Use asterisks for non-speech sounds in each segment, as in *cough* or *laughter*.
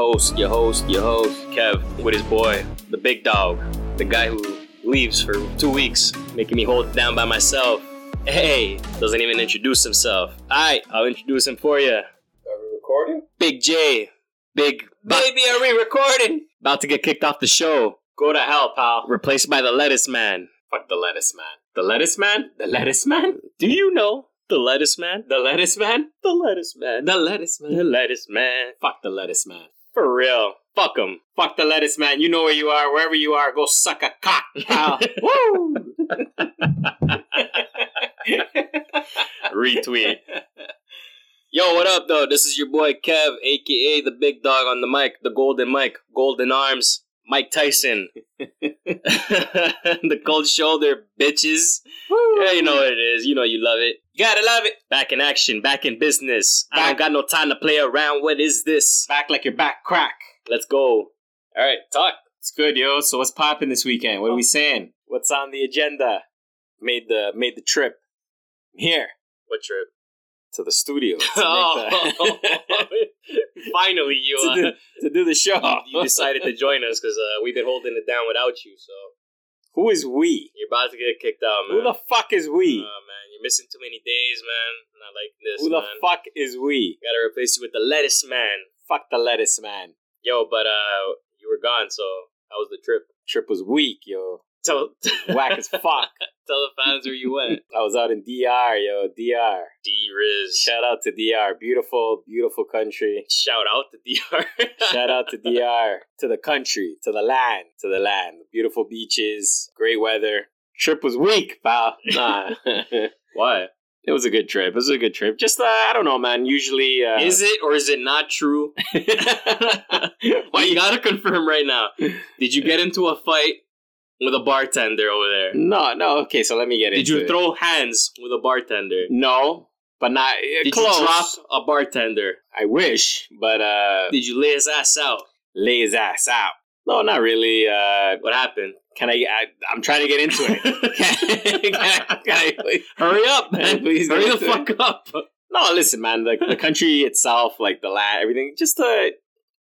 your host, your host, your host, Kev, with his boy, the big dog, the guy who leaves for two weeks, making me hold it down by myself. Hey, doesn't even introduce himself. Alright, I'll introduce him for you. Are we recording? Big J. Big. Baby, are we recording? About to get kicked off the show. Go to hell, pal. Replaced by the lettuce man. Fuck the lettuce man. The lettuce man? The lettuce man? Do you know the lettuce man? The lettuce man? The lettuce man. The lettuce man. The lettuce man. Fuck the lettuce man. For real. Fuck them. Fuck the lettuce man. You know where you are. Wherever you are, go suck a cock, pal. *laughs* Woo! Retweet. Yo, what up, though? This is your boy Kev, aka the big dog on the mic, the golden mic, golden arms, Mike Tyson. *laughs* *laughs* the cold shoulder, bitches. Yeah, you know what it is. You know you love it. You gotta love it. Back in action, back in business. I Back- don't got no time to play around. What is this? Back like your back crack. Let's go. All right, talk. It's good, yo. So what's popping this weekend? What are we saying? What's on the agenda? Made the made the trip here What trip? To the studio to, *laughs* Oh, *laughs* finally, you, to, uh, do, to do the show. you decided to join us because uh, we've been holding it down without you. So Who is we? you're about to get kicked out, man. Who the fuck is we? Oh man, you're missing too many days, man. Not like this, Who the man. fuck is we? Gotta replace you with the lettuce man. Fuck the lettuce man. Yo, but uh, you were gone, so how was the trip? Trip was weak, yo. Tell, *laughs* Whack as fuck. tell the fans where you went. *laughs* I was out in DR, yo. DR. D Riz. Shout out to DR. Beautiful, beautiful country. Shout out to DR. *laughs* Shout out to DR. To the country. To the land. To the land. Beautiful beaches. Great weather. Trip was weak, pal. Nah. Why? it was a good trip. It was a good trip. Just, uh, I don't know, man. Usually. Uh, Is it or is it not true? Well, you gotta confirm right now. Did you get into a fight with a bartender over there? no, no. Okay, so let me get it. Did into you it. throw hands with a bartender? No, but not uh, Did close. you drop a bartender? I wish, but uh, Did you lay his ass out? lay his ass out. No, not really. Uh, What happened? can I, I? I'm trying to get into it. Can, *laughs* can I, can I please? Hurry up, man! Please Hurry the fuck up! No, listen, man. The, the country itself, like the land, everything. Just uh,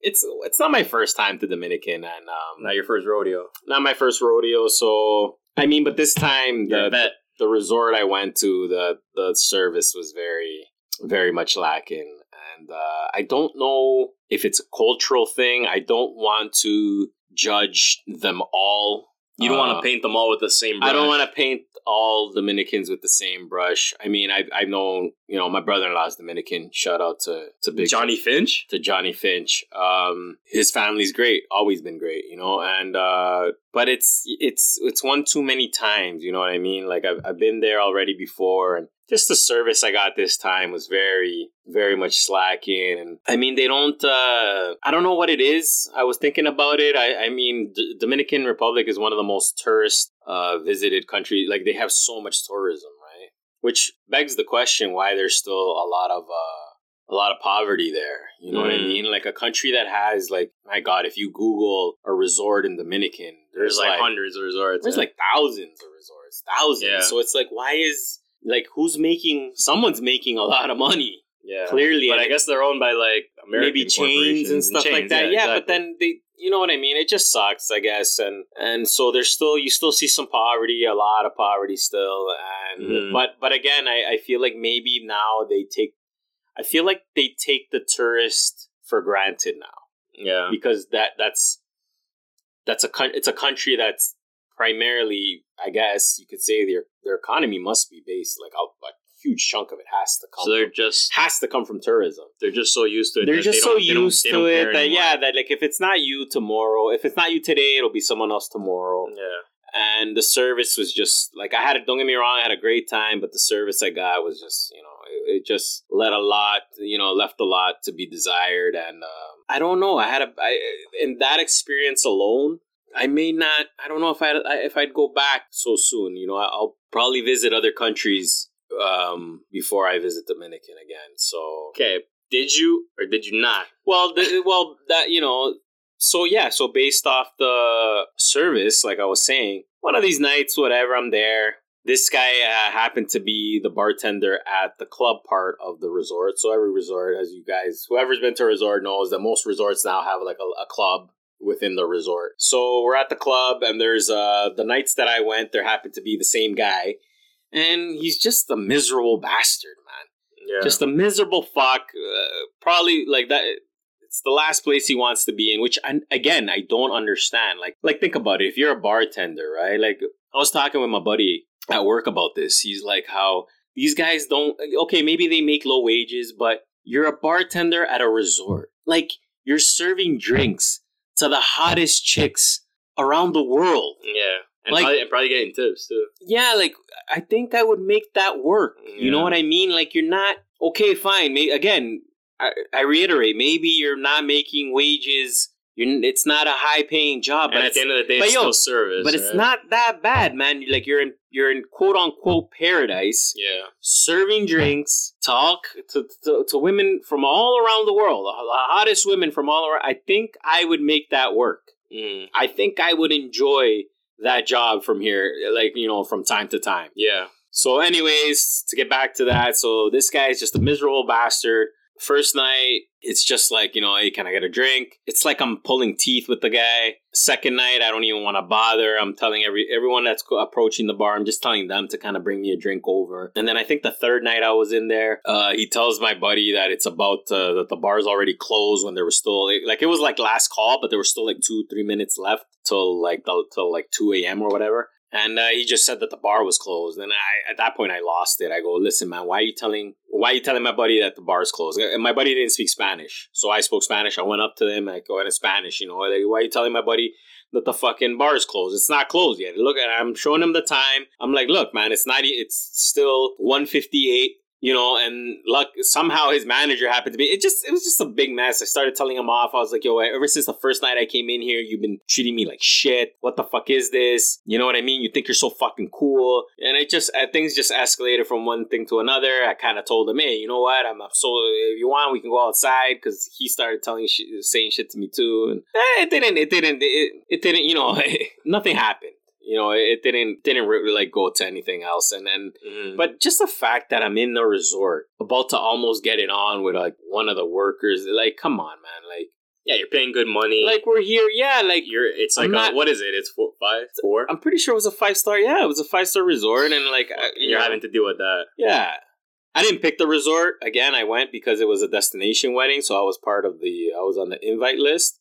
it's it's not my first time to Dominican, and um, Not your first rodeo. not my first rodeo. So I mean, but this time the vet. the resort I went to, the the service was very very much lacking, and uh, I don't know if it's a cultural thing. I don't want to judge them all. You don't Uh, want to paint them all with the same. Brush. I don't want to paint all Dominicans with the same brush. I mean, I've, I've known you know my brother in law is Dominican. Shout out to to Big Johnny Finch. to Johnny Finch. Um, his family's great, always been great, you know. And uh, but it's it's it's one too many times, you know what I mean? Like I've I've been there already before, and just the service I got this time was very very much slacking. And I mean, they don't. Uh, I don't know what it is. I was thinking about it. I I mean, D- Dominican Republic is one of the most tourist uh, visited countries. Like they have so much tourism, right? Which begs the question why there's still a lot of uh, a lot of poverty there. You know what I Mm. mean? Like a country that has like, my God, if you Google a resort in Dominican, There's there's, like, like, hundreds of resorts. there's yeah. like thousands of resorts, thousands. Yeah. So it's like, why is like who's making? Someone's making a lot of money. yeah, Clearly, But and I guess they're owned by like American maybe chains and stuff like chains, that. Yeah, but exactly. then they, you know what I mean? It just sucks, I guess. And and so there's still you still see some poverty, a lot of poverty still. And Mhm. but but again, I I feel like maybe now they take, I feel like they take the tourist for granted now yeah, because that that's that's a it's a country that's primarily, I guess you could say their their economy must be based like a, a huge chunk of it has to come. so they're from, just has to come from tourism they're just so used to it. they're just they so don't- they don't- used they to don't it that anymore. yeah that like if it's not you tomorrow if it's not you today it'll be someone else tomorrow yeah. and the service was just like i had it don't get me wrong i had a great time but the service i got was just you know it, it just let a lot you know left a lot to be desired and um, i don't know i had a I, in that experience alone I may not. I don't know if I if I'd go back so soon. You know, I'll probably visit other countries um, before I visit Dominican again. So Okay, did you or did you not? well, the, well, that you know, so yeah, so based off the service, like I was saying, one of these nights, whatever, I'm there. this guy uh, happened to be the bartender at the club part of the resort. So every resort, as you guys, whoever's been to a resort knows that most resorts now have like a, a club within the resort. So we're at the club, and there's uh the nights that I went, there happened to be the same guy, and he's just a miserable bastard, man. Yeah. Just a miserable fuck. Uh, probably like that. It's the last place he wants to be in, which I, again I don't understand. Like, like think about it. If you're a bartender, right? Like I was talking with my buddy at work about this. He's like, how these guys don't. Okay, maybe they make low wages, but you're a bartender at a resort. Like you're serving drinks to the hottest chicks around the world. yeah. And, Like- probably, and probably getting tips too. Yeah, like I think I would make that work. You know what I mean? Like you're not okay. Fine. May, again, I, I reiterate. Maybe you're not making wages. You're. It's not a high paying job, but And at the end of the day, but it's yo, still service. but it's right? not that bad, man. Like you're in you're in quote unquote paradise, Yeah. serving drinks, talk to, to to women from all around the world, the hottest women from all around. I think I would make that work. Mm. I think I would enjoy that job from here, like you know, from time to time. Yeah. So, anyways, to get back to that, so this guy is just a miserable bastard. First night, it's just like, you know, hey, can I get a drink? It's like I'm pulling teeth with the guy. Second night, I don't even want to bother. I'm telling every everyone that's approaching the bar, I'm just telling them to kind of bring me a drink over. And then I think the third night I was in there, uh, he tells my buddy that it's about uh, that the bar's already closed when there was still like it was like last call, but there was still like two three minutes left till like till like two a.m. or whatever. And uh, he just said that the bar was closed, and I at that point I lost it. I go, listen, man, why are you telling why are you telling my buddy that the bar's closed? And my buddy didn't speak Spanish, so I spoke Spanish. I went up to him, I go in Spanish, you know, like, why are you telling my buddy that the fucking bar is closed? It's not closed yet. Look, I'm showing him the time. I'm like, look, man, it's e- It's still 158 you know, and luck somehow his manager happened to be. It just it was just a big mess. I started telling him off. I was like, "Yo, ever since the first night I came in here, you've been treating me like shit. What the fuck is this? You know what I mean? You think you're so fucking cool." And it just uh, things just escalated from one thing to another. I kind of told him, "Hey, you know what? I'm so if you want, we can go outside." Because he started telling shit, saying shit to me too, and eh, it didn't. It didn't. It, it didn't. You know, *laughs* nothing happened. You know, it didn't didn't really like go to anything else, and then Mhm. but just the fact that I'm in the resort, about to almost get it on with like one of the workers, like, come on, man, like, yeah, you're paying good money. like we're here, yeah, like you're. It's like a- not- what is it? It's four, five, four. I'm pretty sure it was a five star, yeah, it was a five star resort, and like, I, and you're having to deal with that. yeah. I didn't pick the resort again. I went because it was a destination wedding, so I was part of the. I was on the invite list.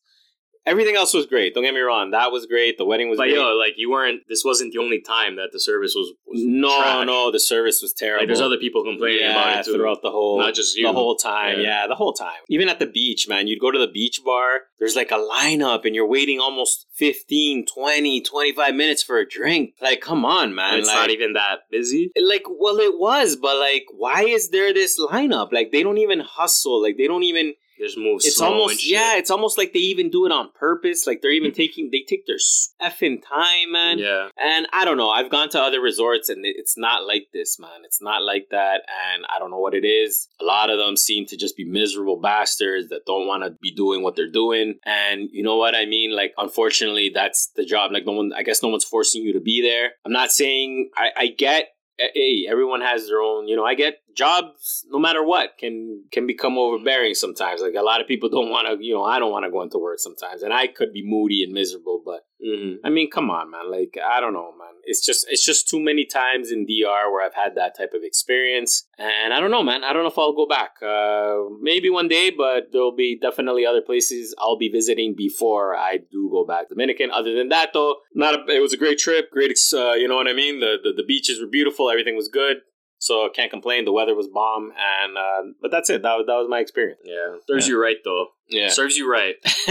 Everything else was great. Don't get me wrong. That was great. The wedding was But great. yo, like you weren't. This wasn't the only time that the service was. was no, trash. no, the service was terrible. Like there's other people complaining yeah, about it too. throughout the whole Not just you. the whole time. Yeah. Yeah. the whole time. Even at the beach, man, you'd go to the beach bar, there's like a lineup and you're waiting almost 15, 20, 25 minutes for a drink. Like, come on, man. and it's like, not even that busy. like, well, it was, but like, why is there this lineup? Like, they don't even hustle. Like, they don't even. Just move. It's almost yeah. It's almost like they even do it on purpose. Like they're even taking they take their effing time, man. Yeah. And I don't know. I've gone to other resorts and it's not like this, man. It's not like that. And I don't know what it is. A lot of them seem to just be miserable bastards that don't want to be doing what they're doing. And you know what I mean? Like, unfortunately, that's the job. Like, no one, I guess no one's forcing you to be there. I'm not saying, I, I get, eh, hey, everyone has their own, you know, I get jobs, no matter what, can can become overbearing sometimes. Like a lot of people don't want to, you know, I don't want to go into work sometimes, and I could be moody and miserable. But Mm-hmm. I mean, come on, man. Like I don't know, man. It's just it's just too many times in DR where I've had that type of experience, and I don't know, man. I don't know if I'll go back. Uh, maybe one day, but there'll be definitely other places I'll be visiting before I do go back. Dominican. Other than that, though, not a, it was a great trip. Great, uh, you know what I mean. The, the the beaches were beautiful. Everything was good. So I can't complain. The weather was bomb, and uh, but that's it. That was that was my experience. Yeah. Serves Yeah. you right though. Yeah. Serves you right. *laughs* *laughs*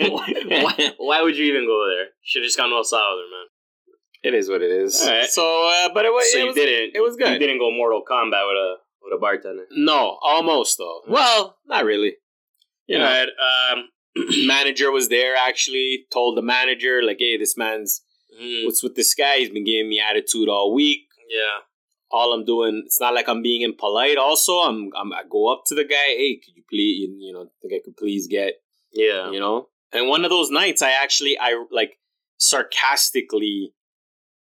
why, why would you even go there? Should have just gone to El Salvador, man. It is what it is. All right. So, uh, but it was. so it you was didn't. it was good. You didn't go Mortal Kombat with a with a bartender. No, almost though. Well, not really. You know, um, *clears throat* manager was there actually. Told the manager like, "Hey, this man's mhm, what's with this guy? He's been giving me attitude all week. yeah. All I'm doing, it's not like I'm being impolite. Also, I'm, I'm I go up to the guy. Hey, could you please, you, you know, think I could please get, Yeah. you know? And one of those nights, I actually, I like sarcastically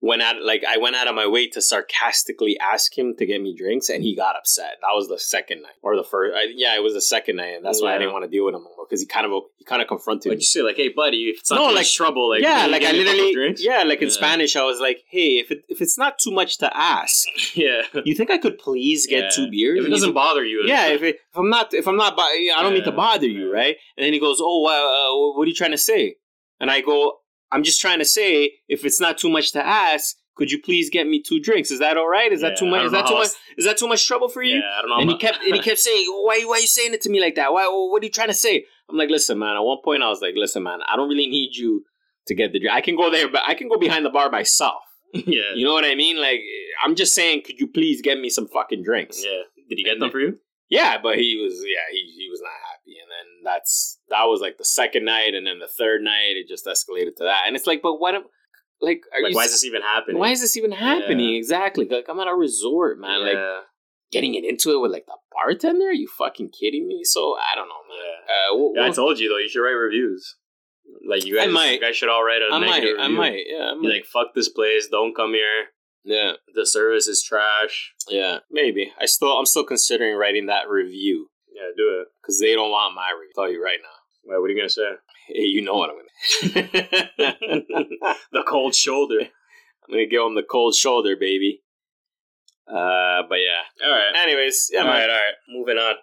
went out like I went out of my way to sarcastically ask him to get me drinks, and he got upset. That was the second night or the first. I, yeah, it was the second night, and that's why I didn't want to deal with him anymore because he kind of he kind of confronted What'd me. you say? Like, hey, buddy, if it's not No, like- trouble, like, yeah, like I get me a couple literally, yeah, like in Yeah. Spanish, I was like, "Hey, if it, if it's not too much to ask, *laughs* yeah. you think I could please get Yeah. two beers?" If it doesn't bother you, yeah, if, it, if I'm not, if I'm not, I don't mean to bother you, right? And then he goes, "Oh, uh, what are you trying to say?" And I go, "I'm just trying to say, if it's not too much to ask, could you please get me two drinks? Is that all right? Is that too much? Is that too much? Is that too much trouble for you?" yeah, I don't know. And he kept and he kept saying, "Why why are you saying it to me like that? Why what are you trying to say?" I'm like, "Listen, man. At one point, I was like, listen, man. I don't really need you to get the drink. I can go there, but I can go behind the bar myself. *laughs* yeah, You know what I mean? Like, I'm just saying, could you please get me some fucking drinks?" yeah. Did he get them for you? Yeah, but he was yeah he he was not happy, and then that's that was like the second night, and then the third night it just escalated to that, and it's like, but what? am- Like, are Like, why is this even happening? why is this even happening? Exactly. Like, I'm at a resort, man. Like, getting it into it with like the bartender? Are you fucking kidding me? So I don't know, man. Yeah. Uh, we'll, Yeah, I told you though. You should write reviews. Like you guys, I might. you guys should all write a I might, negative I might, yeah, I might. like, fuck this place. Don't come here. yeah, The service is trash. yeah, maybe. I still, I'm still considering writing that review Yeah, do it. because they don't want my review. I'll tell you right now. Wait, what are you gonna say? Hey, you know what I'm gonna. *laughs* the cold shoulder. I'm gonna give them the cold shoulder, baby. Uh, but yeah. All right. Anyways, yeah, all man. right. All right. Moving on.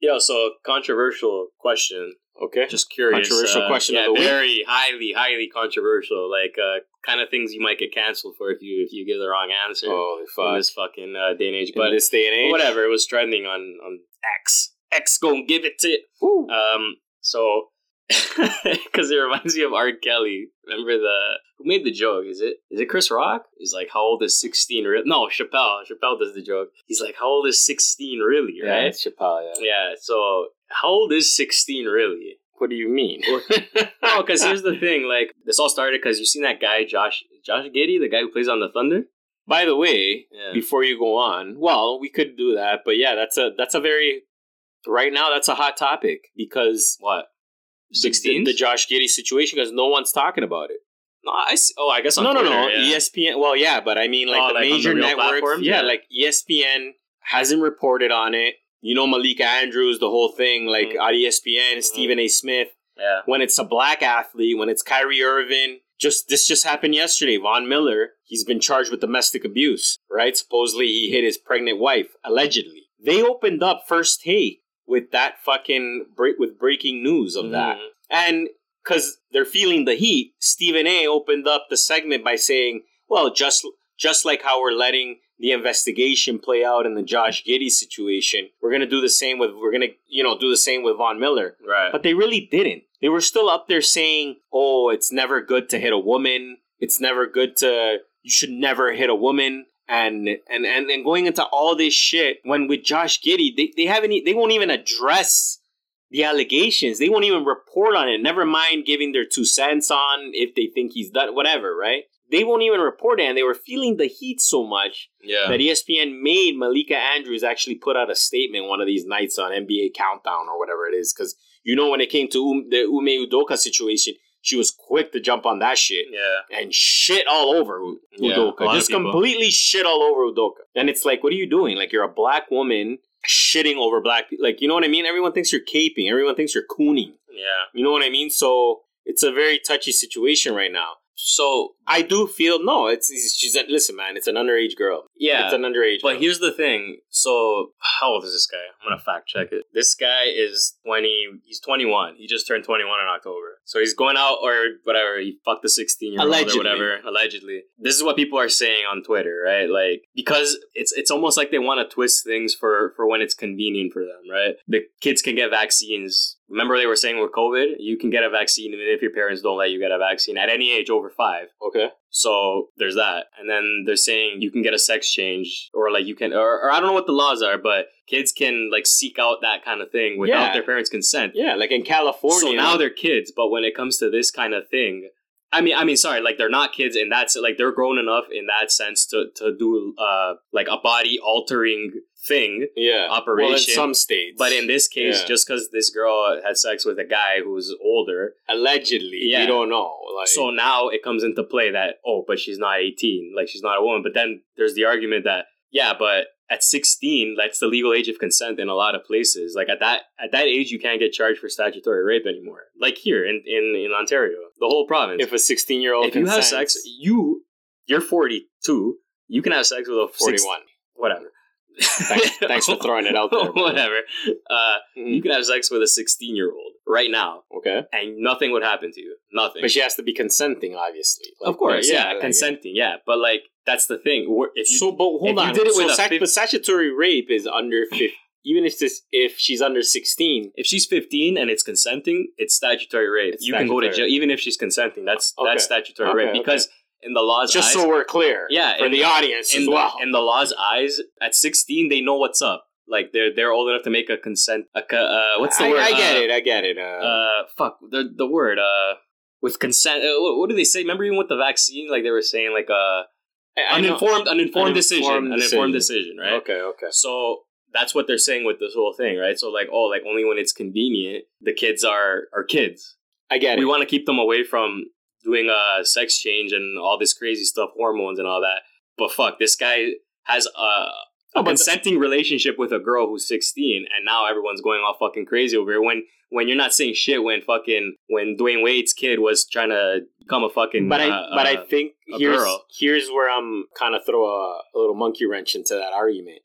Yo, so controversial question. Okay. Just curious. Controversial uh, question of Yeah, the week? very highly, highly controversial. Like, uh, kind of things you might get canceled for if you if you give the wrong answer Holy in fuck! this fucking uh, day and age. In But this day and age, whatever, it was trending on on X. X gonna give it to. Woo. Um. So, *laughs* because it reminds me of R. Kelly. Remember the who made the joke? Is it is it Chris Rock? He's like, "How old is sixteen? Re-? No, Chappelle. Chappelle does the joke. He's like, "How old is sixteen really?" Yeah, Right? it's Chappelle. Yeah. Yeah. So, how old is sixteen really? What do you mean? *laughs* No, because here's the thing. Like, this all started because you seen that guy Josh Josh Giddey, the guy who plays on the Thunder. By the way, Yeah. before you go on, well, we could do that, but yeah, that's a that's a very right now that's a hot topic because What? Sixteen? the Josh Giddey situation because no one's talking about it. No, I see. Oh, I guess no, no, Twitter, no. yeah. ESPN. Well, yeah, but I mean, like Oh, the like the major real networks. Yeah, Yeah. like ESPN hasn't reported on it. You know, Malika Andrews, the whole thing, like Mhm. on ESPN, Mhm. Stephen A. Smith. Yeah. When it's a black athlete, when it's Kyrie Irving, just this just happened yesterday. Von Miller, he's been charged with domestic abuse, right? Supposedly he hit his pregnant wife, allegedly. They opened up first take with that fucking break with breaking news of that. Mhm. And because they're feeling the heat, Stephen A. opened up the segment by saying, "Well, just just like how we're letting the investigation play out in the Josh Giddey situation, we're gonna do the same with we're gonna you know do the same with Von Miller." Right. But they really didn't. They were still up there saying, "Oh, it's never good to hit a woman. It's never good to. You should never hit a woman." And and and, and going into all this shit when with Josh Giddey, they, they haven't they won't even address the allegations. They won't even report on it. Never mind giving their two cents on if they think he's done whatever, right? They won't even report it, and they were feeling the heat so much yeah. that ESPN made Malika Andrews actually put out a statement one of these nights on NBA Countdown or whatever it is. Because you know, when it came to um, the Ime Udoka situation, she was quick to jump on that shit yeah. and shit all over U- Yeah, Udoka. Just completely shit all over Udoka. And it's like, what are you doing? Like, you're a black woman shitting over black people. Like, you know what I mean? Everyone thinks you're caping. Everyone thinks you're cooning. Yeah. You know what I mean? So it's a very touchy situation right now. So I do feel no. It's, it's she's a, listen, man. It's an underage girl. yeah. It's an underage. Girl. But girl. here's the thing. So, how old is this guy? I'm gonna fact check it. This guy is 20. He's 21. He just turned 21 in October. So he's going out or whatever. He fucked a 16 year old or Allegedly. whatever. Allegedly. This is what people are saying on Twitter, right? Like because it's it's almost like they want to twist things for for when it's convenient for them, right? The kids can get vaccines. Remember they were saying with COVID, you can get a vaccine even if your parents don't let you get a vaccine at any age over five. Okay. So there's that. And then they're saying you can get a sex change or like you can or, or I don't know what the laws are, but kids can like seek out that kind of thing without Yeah. their parents' consent. Yeah, like in California. So now they're kids, but when it comes to this kind of thing, I mean, I mean, sorry, like they're not kids, and that's like they're grown enough in that sense to to do uh like a body altering thing. Yeah, Operation. Well, in some states, But in this case, Yeah. just because this girl had sex with a guy who's older, allegedly, Yeah. we don't know. Like, so now it comes into play that oh, but she's not eighteen, like she's not a woman. But then there's the argument that yeah, but at sixteen, that's the legal age of consent in a lot of places. Like at that at that age, you can't get charged for statutory rape anymore. Like here in in, in Ontario, the whole province. if a sixteen-year-old if you have sex, you you're 42. You can have sex with a 6 forty-one. whatever. Thanks, thanks for throwing it out there. *laughs* whatever. Uh, Mhm. you can have sex with a 16 year old right now, Okay, and nothing would happen to you. Nothing. but she has to be consenting, obviously. Like, of course, yeah, consenting, yeah. But like that's the thing. If you so, but hold if you did it so with a sac- but statutory rape is under fifty. Even if this, if she's under sixteen, if she's 15 and it's consenting, it's statutory rape. It's you can go to jail even if she's consenting. That's Okay. that's statutory Okay, rape okay. In the law's just eyes, so we're clear, Yeah, for in the audience in as the, well. in the law's eyes, at 16 they know what's up. Like they're they're old enough to make a consent. A, uh, what's the I, word? I get Uh, it. I get it. Uh, uh fuck the the word uh with consent uh, what, what do they say remember even with the vaccine like they were saying like uh I uninformed uninformed decision Uninformed uninformed decision. decision right Okay, okay. so that's what they're saying with this whole thing right so like oh like only when it's convenient the kids are are kids I get we it. We want to keep them away from doing a sex change and all this crazy stuff hormones and all that but fuck this guy has a a consenting relationship with a girl who's 16 and now everyone's going all fucking crazy over here when when you're not saying shit when fucking when Dwyane Wade's kid was trying to become a fucking But I, uh, but I uh, think here's girl. here's where I'm kind of throw a, a little monkey wrench into that argument.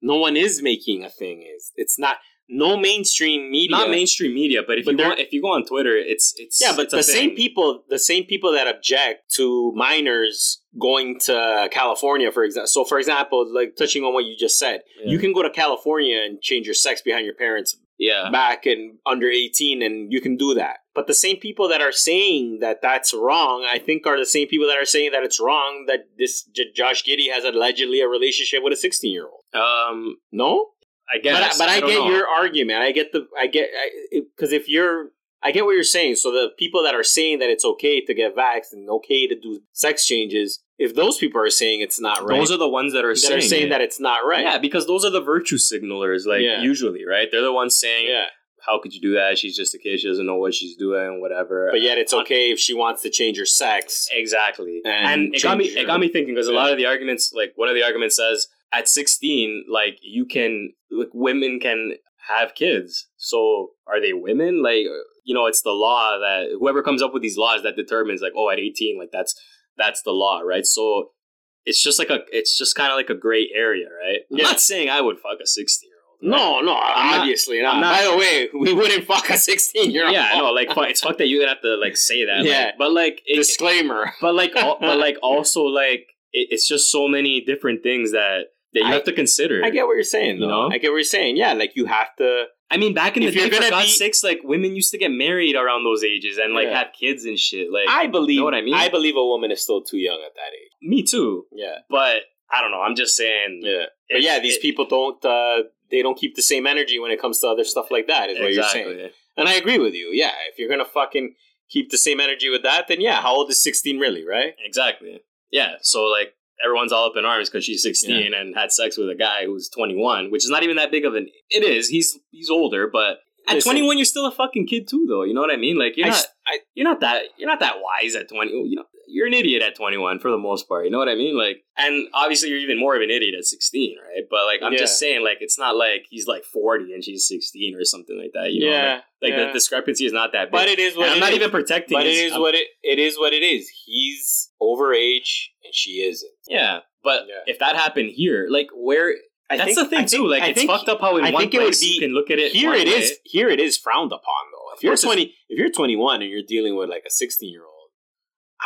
No one is making a thing. Is it's not no mainstream media. not mainstream media but if But you go if you go on Twitter it's it's Yeah, but it's the same people, the same people that object to minors going to California, for example. So, for example, like touching on what you just said, Yeah. you can go to California and change your sex behind your parents' yeah back and under 18 and you can do that but the same people that are saying that that's wrong i think are the same people that are saying that it's wrong that this J- josh giddey has allegedly a relationship with a 16 year old um no I guess but, I- but i, don't get know. your argument i get the i get because if you're I get what you're saying. So the people that are saying that it's okay to get vaxxed and okay to do sex changes, if those people are saying it's not right, those are the ones that are that saying, are saying that it's not right. yeah because those are the virtue signalers like Yeah. usually right they're the ones saying yeah. how could you do that she's just a kid she doesn't know what she's doing whatever But yet it's uh, okay if she wants to change her sex. Exactly. And And, it got me it got me thinking because a lot of the arguments like one of the arguments says at 16 like you can like women can have kids. So are they women? Like you know it's the law that whoever comes up with these laws that determines like oh at 18 like that's that's the law, right? So it's just like a it's just kind of like a gray area, right? I'm Yeah. not saying I would fuck a 16 year old. No, no, I'm obviously not. Not- By the way, we wouldn't fuck a 16 year old. Yeah, I know. Like, it's fucked that you have to like say that. like, Yeah. but like, it, Disclaimer. but like but *laughs* like also like it, it's just so many different things that that you I- have to consider I get what you're saying, You know? I get what you're saying. Yeah, like you have to. I mean back in the day for God's be- sakes like women used to get married around those ages and like Yeah. have kids and shit like I believe. know what I mean? I believe a woman is still too young at that age. me too Yeah. but I don't know I'm just saying Yeah. But yeah, these it- people don't. uh They don't keep the same energy when it comes to other stuff like that. Is what you're saying. And I agree with you. Yeah, if you're gonna fucking keep the same energy with that, then yeah, how old is 16 really, right? exactly yeah so like everyone's all up in arms because she's 16 and had sex with a guy who's 21 which is not even that big of an it is he's he's older but at Listen. 21 you're still a fucking kid too though you know what i mean like you're not I- you're not that you're not that wise at 20 you know you're an idiot at 21 for the most part you know what i mean like and obviously you're even more of an idiot at 16 right but like i'm just saying like it's not like he's like 40 and she's 16 or something like that you know yeah, like, like yeah. the discrepancy is not that big but it is what and i'm it not is. even protecting But it his- is what it it is what it is. He's over age and she isn't. yeah but Yeah. if that happened here like where I that's think- the thing I think- too like I it's think- fucked up how in I one think it would place be- you can look at it Here it is. way. Here it is frowned upon though. If you're twenty, if you're twenty one and you're dealing with like a sixteen year old,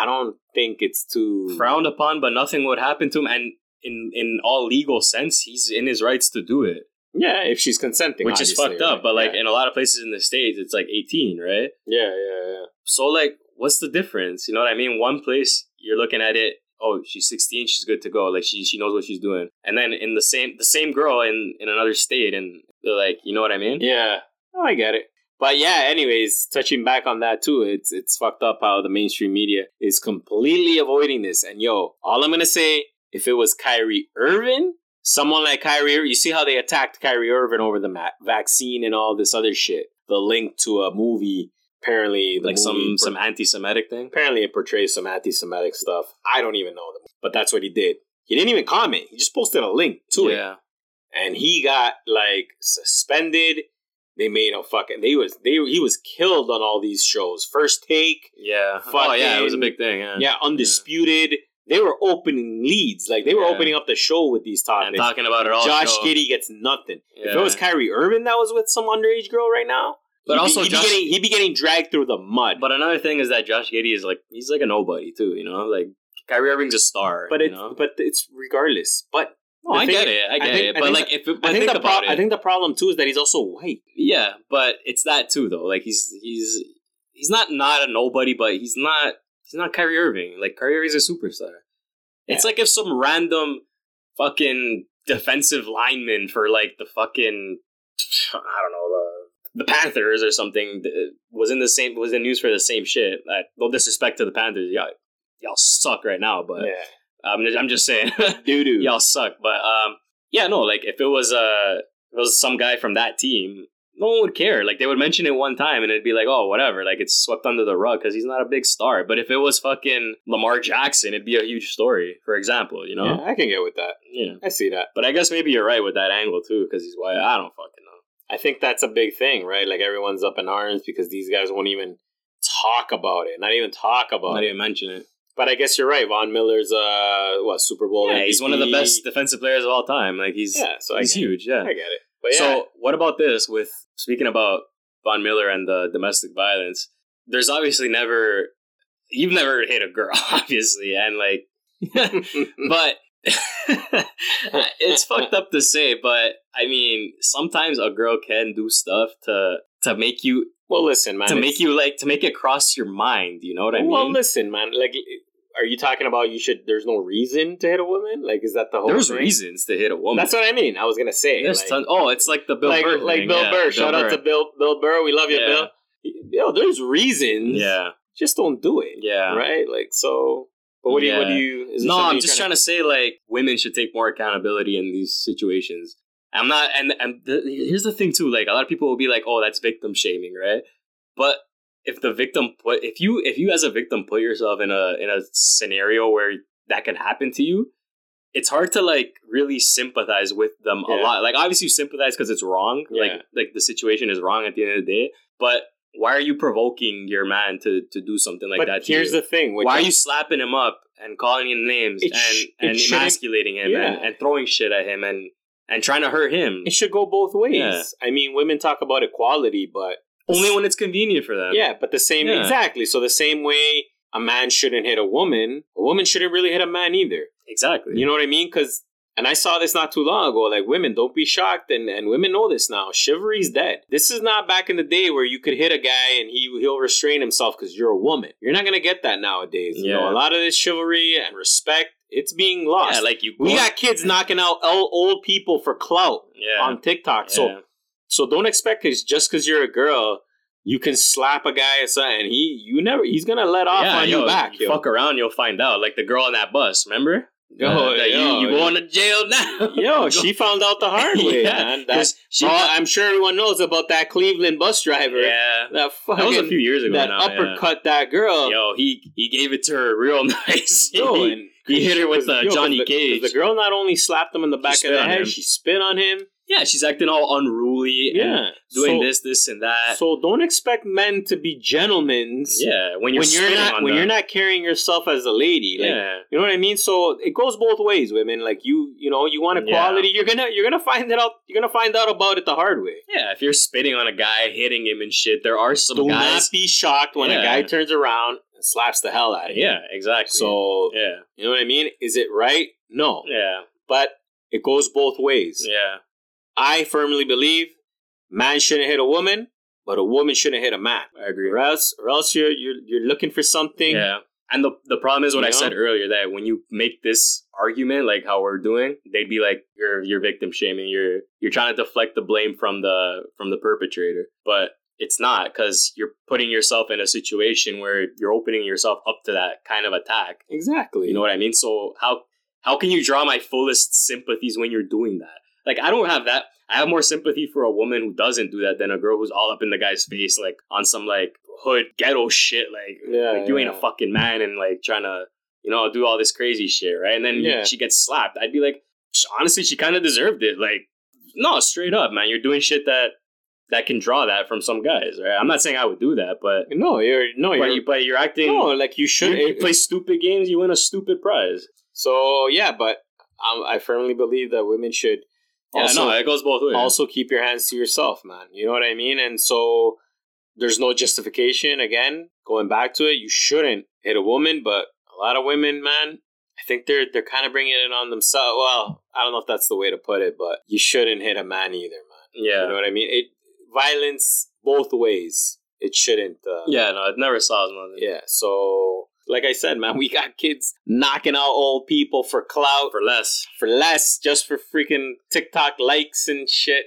I don't think it's too. frowned upon but nothing would happen to him and in in all legal sense he's in his rights to do it Yeah, if she's consenting, which is fucked up right? but like yeah. in a lot of places in the states it's like 18 right yeah, yeah, yeah. so like what's the difference you know what i mean one place you're looking at it oh she's 16 she's good to go like she she knows what she's doing and then in the same the same girl in in another state and they're like you know what i mean Yeah, oh, I get it. But yeah, anyways, touching back on that too, it's it's fucked up how the mainstream media is completely avoiding this. And yo, all I'm gonna say, if it was Kyrie Irving, someone like Kyrie, you see how they attacked Kyrie Irving over the ma- vaccine and all this other shit. The link to a movie, apparently, the like some movie some anti-Semitic thing. apparently it portrays some anti-Semitic stuff. I don't even know them, but that's what he did. He didn't even comment. He just posted a link to it, and he got like suspended. They made a fucking. They was they he was killed on all these shows. First take, yeah. oh yeah, it was a big thing. Yeah, yeah, undisputed. They were opening leads, like they were Yeah. opening up the show with these and topics. talking about it all. Josh show. Giddey gets nothing. If it was Kyrie Irving that was with some underage girl right now, But he'd also be, he'd, Josh- be getting, he'd be getting dragged through the mud. But another thing is that Josh Giddey is like he's like a nobody too. You know, like Kyrie Irving's a star. but you it's know? but it's regardless. But No, I get it. I get think- it. But like, if it, I think think the about pro- it. I think the problem too is that he's also white. yeah, but it's that too though. Like he's he's he's not not a nobody, but he's not he's not Kyrie Irving. Like Kyrie Irving's a superstar. It's like if some random fucking defensive lineman for like the fucking I don't know the the Panthers or something was in the same was in news for the same shit. Like, no disrespect to the Panthers, y'all y'all suck right now, but yeah, I'm I'm just saying. *laughs* doo doo. y'all suck. But um, yeah, no, like if it was uh, it was some guy from that team, no one would care. Like they would mention it one time and it'd be like, oh, whatever. Like it's swept under the rug because he's not a big star. But if it was fucking Lamar Jackson, it'd be a huge story. For example, you know. Yeah, I can get with that. Yeah. I see that. But I guess maybe you're right with that angle too, because he's white. I don't fucking know. I think that's a big thing, right? Like everyone's up in arms because these guys won't even talk about it. Not even talk about Not it. even mention it. But I guess you're right. Von Miller's uh what Super Bowl? Yeah, he's one of the best defensive players of all time. Like he's Yeah, so he's get it. huge. Yeah. I get it. But yeah, So what about this? With speaking about Von Miller and the domestic violence, there's obviously never you've never hit a girl, *laughs* obviously, and like, *laughs* but *laughs* it's fucked up to say, but I mean, sometimes a girl can do stuff to to make you well, listen, man. to make you like to make it cross your mind. You know what I mean? Well, listen, man. Like, are you talking about you should? There's no reason to hit a woman. Like, is that the whole? There's thing? reasons to hit a woman. That's what I mean. I was gonna say. There's like, ton- oh, it's like the Bill like, Burr like thing, Bill yeah, Burr. Bill Shout out to Bill Bill Burr. We love you, Yeah. Bill. Yo, there's reasons. Yeah, Just don't do it. yeah. Right. Like so. But what do you? What do you? Is No, I'm just trying to say like women should take more accountability in these situations. I'm not, and and the, here's the thing too. Like a lot of people will be like, "Oh, that's victim shaming," right? But if the victim put, if you if you as a victim put yourself in a in a scenario where that can happen to you, it's hard to like really sympathize with them a lot. Like obviously you sympathize because it's wrong. Yeah. Like like the situation is wrong at the end of the day. But why are you provoking your man to to do something like but that? to here's the thing. Why are you slapping him up and calling him names It and, sh- and emasculating him Yeah. and, and throwing shit at him and, and trying to hurt him? It should go both ways. Yeah. I mean, women talk about equality, but Only when it's convenient for them. yeah, but the same Yeah. exactly. So the same way a man shouldn't hit a woman, a woman shouldn't really hit a man either. Exactly. You know what I mean? Because and I saw this not too long ago. Like women, don't be shocked, and, and women know this now. Chivalry's dead. This is not back in the day where you could hit a guy and he he'll restrain himself because you're a woman. You're not gonna get that nowadays. You know, Yeah. a lot of this chivalry and respect, it's being lost. yeah, like you we got kids knocking out old, people for clout yeah. on TikTok. So yeah. so don't expect cause just because you're a girl, you can slap a guy or something. He you never he's gonna let off yeah, on yo, you back. Yo. Fuck around, you'll find out. Like the girl on that bus, remember? Yo, Uh, that yo, you, you yo. going to jail now. Yo, *laughs* she found out the hard way, Yeah, man. That, 'cause she got- I'm sure everyone knows about that Cleveland bus driver. yeah. That fucking That was a few years ago that now. yeah. uppercut that girl. Yo, he he gave it to her real *laughs* nice. Yo, and he hit her with uh, the yo, Johnny the- Cage. The girl not only slapped him in the back of the head, she spit on him. yeah, she's acting all unruly and Yeah, doing so, this, this, and that. So don't expect men to be gentlemen. yeah, when you're when you're not when you're not carrying yourself as a lady. Like, yeah, You know what I mean? So it goes both ways, women. Like you, you know, you want Yeah. equality. You're gonna, you're gonna find it out. You're gonna find out about it the hard way. yeah. If you're spitting on a guy, hitting him and shit, there are some Do guys. not be shocked when a guy turns around and slaps the hell out of you. yeah, exactly. So yeah, you know what I mean? Is it right? No. yeah, But it goes both ways. yeah. I firmly believe man shouldn't hit a woman, but a woman shouldn't hit a man. I agree. Or else, or else you're you're you're looking for something. Yeah. And the the problem is what You I know? said earlier that when you make this argument like how we're doing, they'd be like you're you're victim shaming. You're you're trying to deflect the blame from the from the perpetrator. But it's not because you're putting yourself in a situation where you're opening yourself up to that kind of attack. Exactly. You know what I mean? So how how can you draw my fullest sympathies when you're doing that? Like I don't have that. I have more sympathy for a woman who doesn't do that than a girl who's all up in the guy's face, like on some like hood ghetto shit. Like, Yeah, like you ain't a fucking man and like trying to, you know, do all this crazy shit, right? And then Yeah. she gets slapped. I'd be like, honestly, she kind of deserved it. Like, no, straight up, man, you're doing shit that that can draw that from some guys, right? I'm not saying I would do that, but no, you're no, but, you're you, but you're acting. no, like you you, should. you play stupid games, you win a stupid prize. so yeah, but um, I firmly believe that women should Yeah, also no, it goes both ways. also keep your hands to yourself, man. You know what I mean? And so there's no justification. Again, going back to it, you shouldn't hit a woman, but a lot of women, man, I think they're they're kind of bringing it on themselves. Well, I don't know if that's the way to put it, but you shouldn't hit a man either, man. yeah, You know what I mean? It violence both ways. It shouldn't. Uh, yeah, no, it never solves nothing. yeah. So, like I said, man, we got kids knocking out old people for clout for less. for less, just for freaking TikTok likes and shit.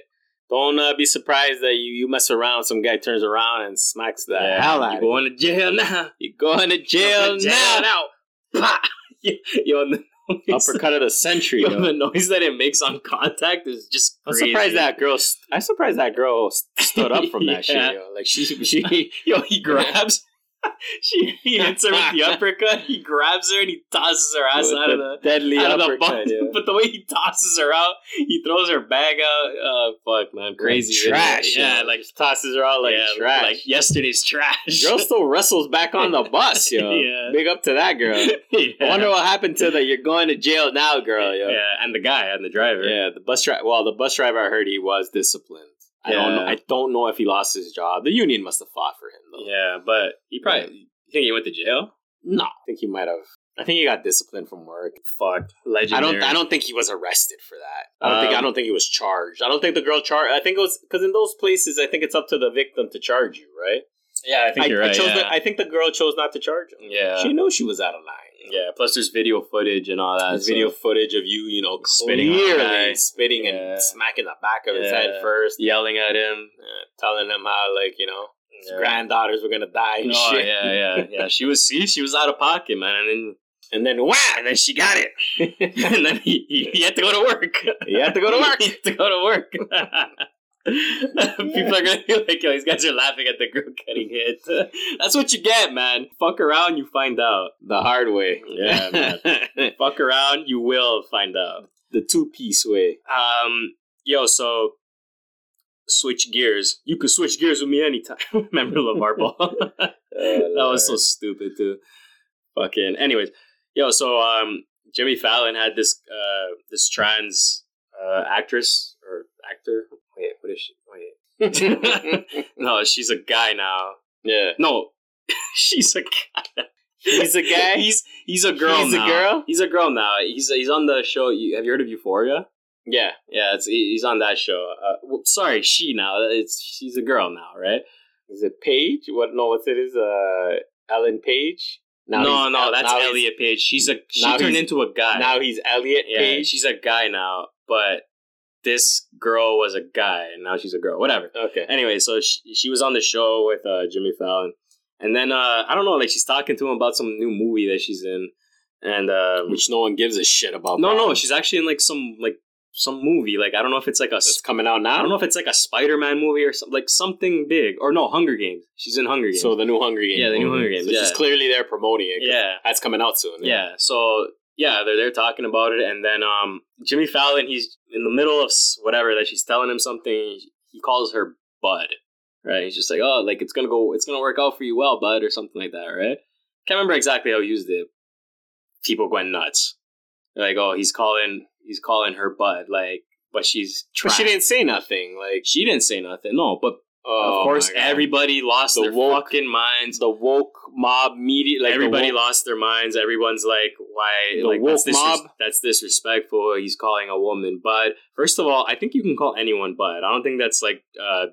Don't uh, be surprised that you, you mess around, some guy turns around and smacks the hell out you of you. going to jail now. You're going to jail now. now. Pa! Yo, and the noise, Uppercut of the century. yo, the noise that it makes on contact is just I'm surprised that girl. st- I'm surprised that girl st- stood up from that *laughs* Yeah. shit. Yo. Like she, she. *laughs* Yo, he *laughs* grabs. *laughs* she he hits her with the *laughs* uppercut. He grabs her and he tosses her ass with out of the deadly out of the uppercut. yeah. *laughs* But the way he tosses her out, he throws her bag out. Oh fuck, man, crazy Like trash. Yeah, yo. like tosses her out like yeah, trash. like yesterday's trash. Girl still wrestles back on the bus, yo. Yeah. Big up to that girl. yeah. I wonder what happened to the "you're going to jail now" girl, yo. Yeah, and the guy and the driver. Yeah, the bus driver. Well, the bus driver, I heard he was disciplined. I don't know. I don't know if he lost his job. The union must have fought for him though. Yeah, but he probably. You think he went to jail? No, I think he might have. I think he got disciplined from work. Fuck, I don't. I don't think he was arrested for that. I don't think. I Um, don't think he was charged. I don't think the girl charged. I think it was because in those places, I think it's up to the victim to charge you, right? Yeah, I think you're right. chose yeah. the, I think the girl chose not to charge him. yeah. She knew she was out of line. Yeah. Plus, there's video footage and all that. There's so- video footage of you, you know, Spitting clearly spitting Yeah. and smacking the back of his head first, yelling at him. uh, telling him how, like, you know, his Yeah. granddaughters were gonna die and Oh, shit. yeah, yeah, yeah. *laughs* She was see, she was out of pocket, man, and then And then wham! and then she got it, *laughs* *laughs* and then he, he, he had to go to work. He had to go to work. he had to go to work. *laughs* People are gonna be like, "Yo, these guys are laughing at the girl getting hit." *laughs* That's what you get, man. Fuck around, you find out. the hard way. Yeah, *laughs* man. Fuck around, you will find out. the two piece way. Um, yo, so switch gears. You could switch gears with me anytime. Remember LaVar Ball? that was so stupid too. Fucking. Anyways, yo, so um, Jimmy Fallon had this uh this trans uh actress or actor. Wait, what is she? Wait. *laughs* no, she's a guy now. yeah. No, *laughs* she's a guy. He's a guy? he's he's a girl. He's a girl? He's a girl now. He's he's on the show. You, have you heard of Euphoria? Yeah. Yeah, it's he's on that show. Uh, well, sorry, she now. It's she's a girl now, right? Is it Paige? What? No, what's it? Is uh Ellen Page? no, he's- no, that's now Elliot Page. She's a she turned into a guy. Now he's Elliot yeah, Page. she's a guy now, but this girl was a guy, and now she's a girl. Whatever. okay. Anyway, so she, she was on the show with uh, Jimmy Fallon, and then uh, I don't know, like she's talking to him about some new movie that she's in, and um, Which no one gives a shit about. no, no, she's actually in like some like some movie. Like I don't know if it's like a It's coming out now. I don't know if it's like a Spider-Man movie or something, like something big. Or no, Hunger Games. She's in Hunger Games. So the new Hunger Games. Yeah, the new. Hunger Games, So she's yeah. clearly there promoting it. yeah, That's coming out soon. yeah. So yeah, they're they're talking about it, and then um, Jimmy Fallon, he's in the middle of whatever that she's telling him something. He calls her Bud. Right? He's just like, oh, like it's gonna go, it's gonna work out for you well, Bud, or something like that, right? Can't remember exactly how he used it. People went nuts. They're like, oh, he's calling, he's calling her Bud, like, but she's But she didn't say nothing. Like, She didn't say nothing. No, but oh of course, everybody lost The their woke- fucking minds. the woke mob media. Like everybody woke- lost their minds. Everyone's like, "Why? The like that's, disres- mob? that's disrespectful." He's calling a woman bud. First of all, I think you can call anyone bud. I don't think that's like uh,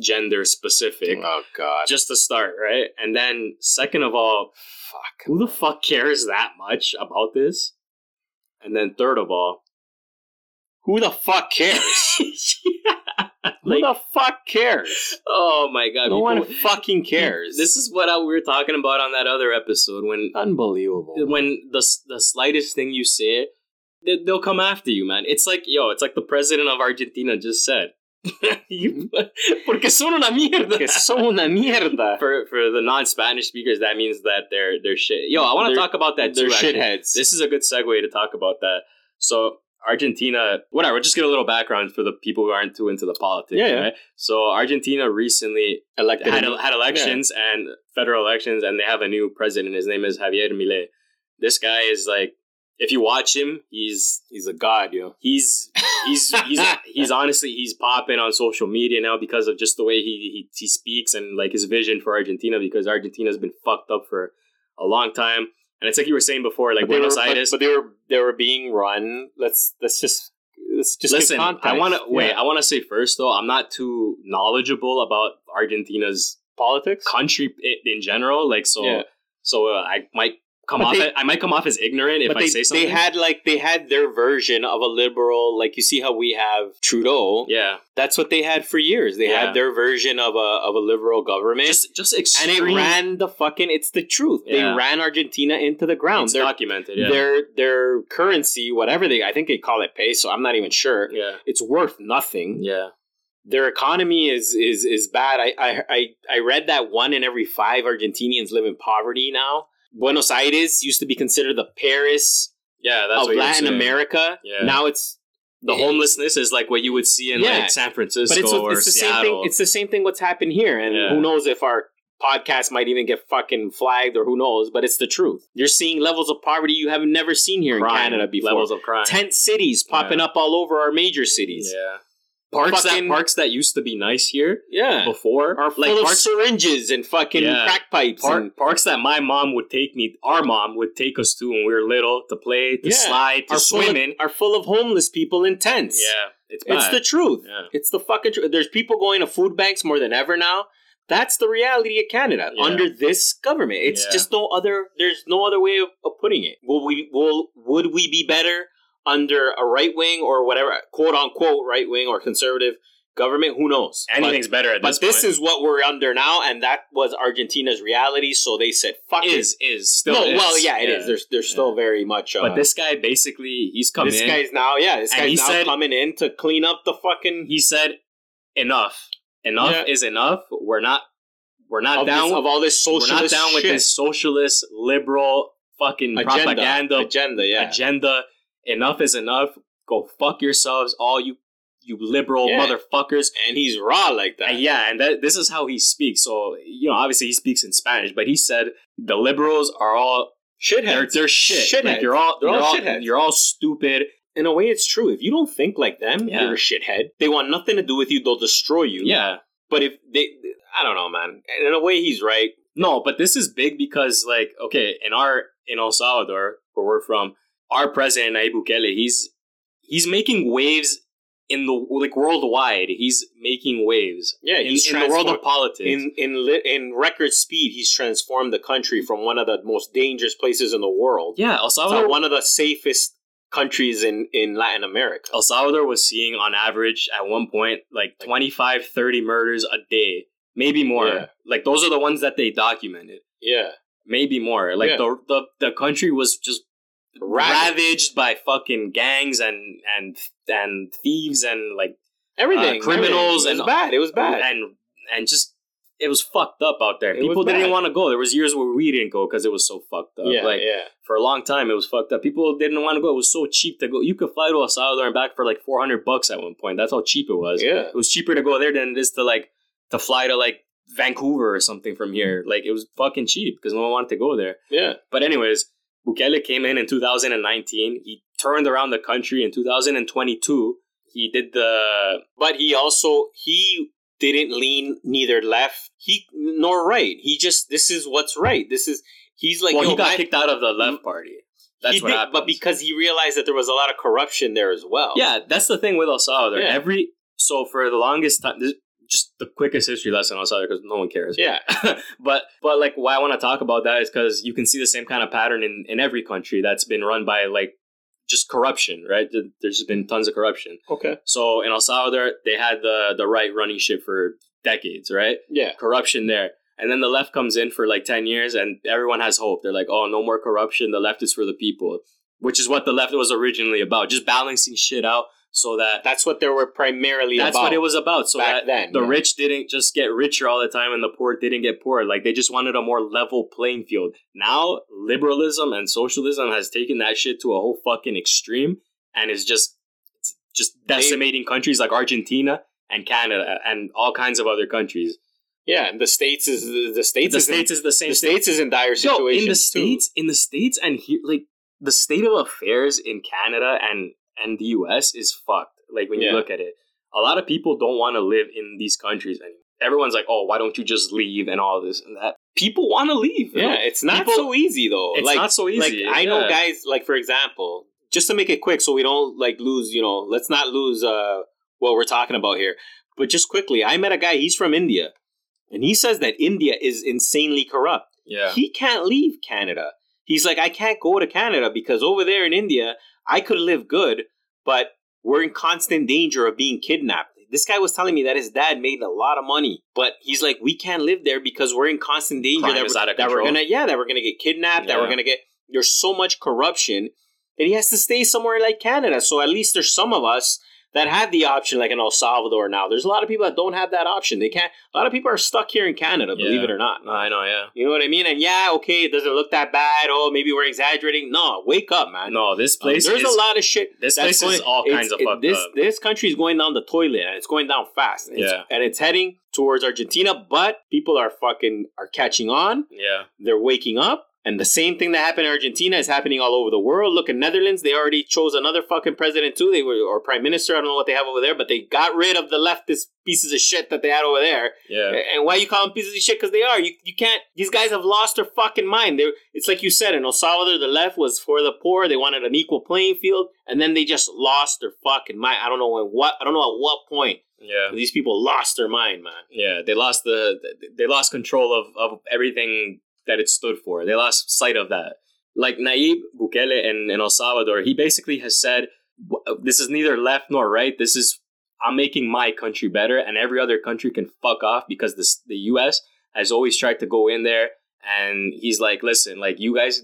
gender specific. Oh God. Just to start, right? And then, second of all, fuck. who the fuck cares that much about this? And then, third of all, Who the fuck cares? *laughs* *laughs* *laughs* Who the fuck cares? oh my god! No one fucking cares. This is what I, we were talking about on that other episode when unbelievable. when the the slightest thing you say, they, they'll come after you, man. It's like yo, it's like the president of Argentina just said. *laughs* You- mm-hmm. *laughs* Porque son una mierda. son una mierda. For for the non Spanish speakers, that means that they're they're shit. Yo, I want to talk about that They're too. actually. shitheads. This is a good segue to talk about that. So Argentina, whatever. Just get a little background for the people who aren't too into the politics. Yeah, yeah. Right? So Argentina recently elected. had, had elections and federal elections, and they have a new president. His name is Javier Milei. This guy is like, if you watch him, he's He's a god, yo. he's he's *laughs* he's he's honestly he's popping on social media now because of just the way he he, he speaks and like his vision for Argentina because Argentina's been fucked up for a long time. And it's like you were saying before, like But Buenos were- Aires. but, they were they were being run. Let's let's just let's just Listen. I want to wait. Yeah. I want to say first though, I'm not too knowledgeable about Argentina's politics. country in general. Like so, Yeah. so uh, I might come But off. they- I might come off as ignorant if but I say something. they had like they had their version of a liberal, like you see how we have Trudeau. yeah, That's what they had for years. They Yeah. had their version of a of a liberal government, just just and extreme. it ran the fucking. It's the truth. They ran Argentina into the ground. It's Their documented. Yeah, their their currency, whatever they, I think they call it peso. I'm not even sure. yeah, It's worth nothing. yeah. Their economy is is is bad. I I I, I read that one in every five Argentinians live in poverty now. Buenos Aires used to be considered the Paris Yeah, that's of what you were Latin. America. Yeah. Now it's The homelessness is like what you would see in Yeah. like San Francisco but it's, or it's the Seattle. same thing. It's the same thing. What's happened here, and Yeah. who knows if our podcast might even get fucking flagged or who knows. But it's the truth. You're seeing levels of poverty you have never seen here Crime, in Canada before. Levels of crime. Tent cities popping Yeah. up all over our major cities. Yeah. Parks Fucking- that parks that used to be nice here Yeah. before Are full like of parks syringes and fucking Yeah. crack pipes. And parks that my mom would take me, our mom would take us to when we were little to play, to Yeah. slide, to are swim in. are full of homeless people in tents. Yeah, it's bad. It's the truth. Yeah. It's the fucking truth. There's people going to food banks more than ever now. That's the reality of Canada Yeah. under this government. It's just no other. There's no other way of, of putting it. Will we? Will would we be better under a right wing or whatever quote unquote right wing or conservative government? Who knows? Anything's better at But, this but this point. is what we're under now, and that was Argentina's reality. So they said, "Fuck is is still no, is. well, yeah, it is. There's there's still very much. Uh, but this guy basically he's come this in. guy's now, yeah, this guy's now said- coming in to clean up the fucking he said enough. Enough Yeah. is enough. We're not we're not of, down this, of all this socialist. we're not down with this socialist liberal fucking agenda. propaganda agenda, yeah. agenda. Enough is enough. Go fuck yourselves, all you you liberal Yeah. motherfuckers. and he's raw like that. And yeah, and that, this is how he speaks. So you know, obviously he speaks in Spanish, but he said the liberals are all they're, shitheads. they're shit. Like you're all They're you're all all, shitheads. you're all stupid. In a way, it's true. If you don't think like them, Yeah. you're a shithead. They want nothing to do with you. They'll destroy you. Yeah. But if they, I don't know, man. In a way, he's right. No, but this is big because like okay, in our in El Salvador, where we're from, our president Nayib Bukele, he's he's making waves in the like worldwide. He's making waves. Yeah, in, in the world of politics. In in li- in record speed, he's transformed the country from one of the most dangerous places in the world yeah, El to Salvador. one of the safest countries in in Latin America. El Salvador was seeing on average at one point like 25, 30 murders a day, maybe more. Yeah. Like those are the ones that they documented. Yeah, Maybe more. Like Yeah. the, the the country was just Ravaged. ravaged by fucking gangs and and and thieves and like everything. Uh, criminals everything. It and- bad. It was bad. and and just it was fucked up out there. It People didn't want to go. There was years where we didn't go because it was so fucked up. yeah, like yeah. for a long time, it was fucked up. People didn't want to go. It was so cheap to go. You could fly to El Salvador and back for like four hundred bucks at one point. That's how cheap it was. Yeah. It was cheaper to go there than it is to like to fly to like Vancouver or something from here. Like it was fucking cheap because no one wanted to go there. Yeah. But anyways, Bukele came in in 2019. He turned around the country in 2022. He did the But he also he didn't lean neither left he nor right. He just this is what's right. This is he's like well, he got kicked out of the left party. That's he what did, happened. But because he realized that there was a lot of corruption there as well. yeah, that's the thing with El Salvador. Yeah. Every so for the longest time, this, just the quickest history lesson on Salvador because no one cares. Yeah. *laughs* but but like why I want to talk about that is because you can see the same kind of pattern in in every country that's been run by like just corruption, right? There- There's just been tons of corruption. Okay. So in El Salvador, they had the the right running shit for decades, right? Yeah. Corruption there. And then the left comes in for like 10 years and everyone has hope. They're like, oh, no more corruption. The left is for the people, which is what the left was originally about, just balancing shit out so that That's what they were primarily that's about. what it was about. So that then, the yeah. rich didn't just get richer all the time and the poor didn't get poorer. Like they just wanted a more level playing field. Now liberalism and socialism has taken that shit to a whole fucking extreme and is just it's just decimating countries like Argentina and Canada and all kinds of other countries. Yeah, and the states is the states the is states is the same the thing. states is in dire situation. Yo, in the too. states, in the states, and here, like the state of affairs in Canada and and the U.S. is fucked. Like when Yeah. you look at it, a lot of people don't want to live in these countries anymore. Everyone's like, "Oh, why don't you just leave?" and all this and that. People want to leave. Yeah, know? it's not People- so easy though. It's like, not so like easy. I know guys like for example, just to make it quick so we don't like lose, you know, let's not lose uh what we're talking about here. But just quickly, I met a guy, he's from India. And he says that India is insanely corrupt. Yeah, He can't leave Canada. He's like, I can't go to Canada because over there in India, I could live good, but we're in constant danger of being kidnapped. This guy was telling me that his dad made a lot of money, but he's like, we can't live there because we're in constant danger that, we're, that we're gonna, yeah, that we're gonna get kidnapped, that we're gonna get. There's so much corruption that he has to stay somewhere like Canada. So at least there's some of us that have the option, like in El Salvador now. There's a lot of people that don't have that option. They can't. A lot of people are stuck here in Canada, believe Yeah. it or not. I know. Yeah, You know what I mean? And yeah, okay, it doesn't look that bad. Oh, maybe we're exaggerating. No, wake up, man. no, this Um, place there's is a lot of shit. this place is all kinds of fucked this, up. This country is going down the toilet, and it's going down fast. And it's- Yeah. and it's heading towards Argentina. But people are fucking are catching on. Yeah, They're waking up. And the same thing that happened in Argentina is happening all over the world. Look at Netherlands; they already chose another fucking president too. They were or prime minister. I don't know what they have over there, but they got rid of the leftist pieces of shit that they had over there. yeah. And why you call them pieces of shit? Because they are. You, you can't. These guys have lost their fucking mind. They're, it's like you said in El Salvador, the left was for the poor. They wanted an equal playing field, and then they just lost their fucking mind. I don't know at what. I don't know at what point Yeah, these people lost their mind, man. yeah. They lost the they lost control of of everything that it stood for. They lost sight of that. Like Nayib Bukele in, in El Salvador, he basically has said, "This is neither left nor right. This is I'm making my country better, and every other country can fuck off because this the U.S. has always tried to go in there." And he's like, "Listen, like you guys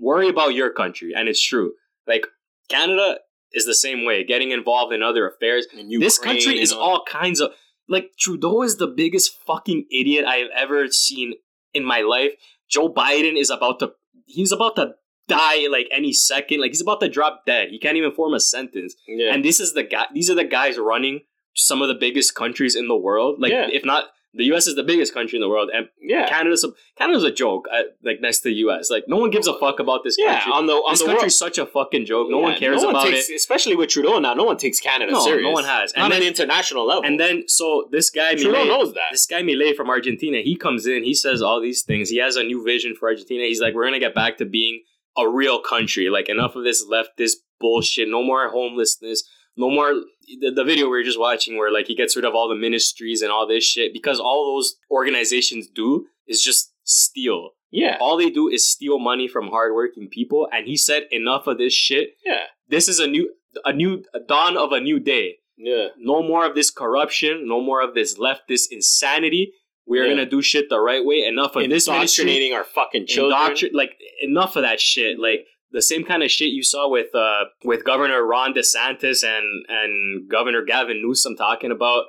worry about your country, and it's true. Like Canada is the same way, getting involved in other affairs. And this country is all kinds of like Trudeau is the biggest fucking idiot I have ever seen in my life. Joe Biden is about to he's about to die like any second. Like he's about to drop dead. He can't even form a sentence. Yeah. And this is the guy these are the guys running some of the biggest countries in the world. Like Yeah. if not the US is the biggest country in the world and yeah. Canada's a, Canada's a joke uh, like next to the US. Like no one gives a fuck about this Yeah, country. on the on this the country's such a fucking joke. No Yeah, one cares no one about takes, it. especially with Trudeau now. No one takes Canada No, serious. no one has. And on then- an international level. And then so this guy Trudeau Milei, knows that. this guy Milei from Argentina, he comes in, he says all these things. He has a new vision for Argentina. He's like, we're gonna get back to being a real country. Like enough of this leftist bullshit. No more homelessness. No more the, the video we were just watching where like he gets rid of all the ministries and all this shit because all those organizations do is just steal. yeah, All they do is steal money from hardworking people. And he said, enough of this shit. yeah, This is a new a new a dawn of a new day yeah. no more of this corruption, no more of this leftist insanity. We are Yeah. gonna do shit the right way. Enough of this. Indoctrinating our fucking children. Indoctr- like enough of that shit. Like the same kind of shit you saw with uh with Governor Ron DeSantis and and Governor Gavin Newsom talking about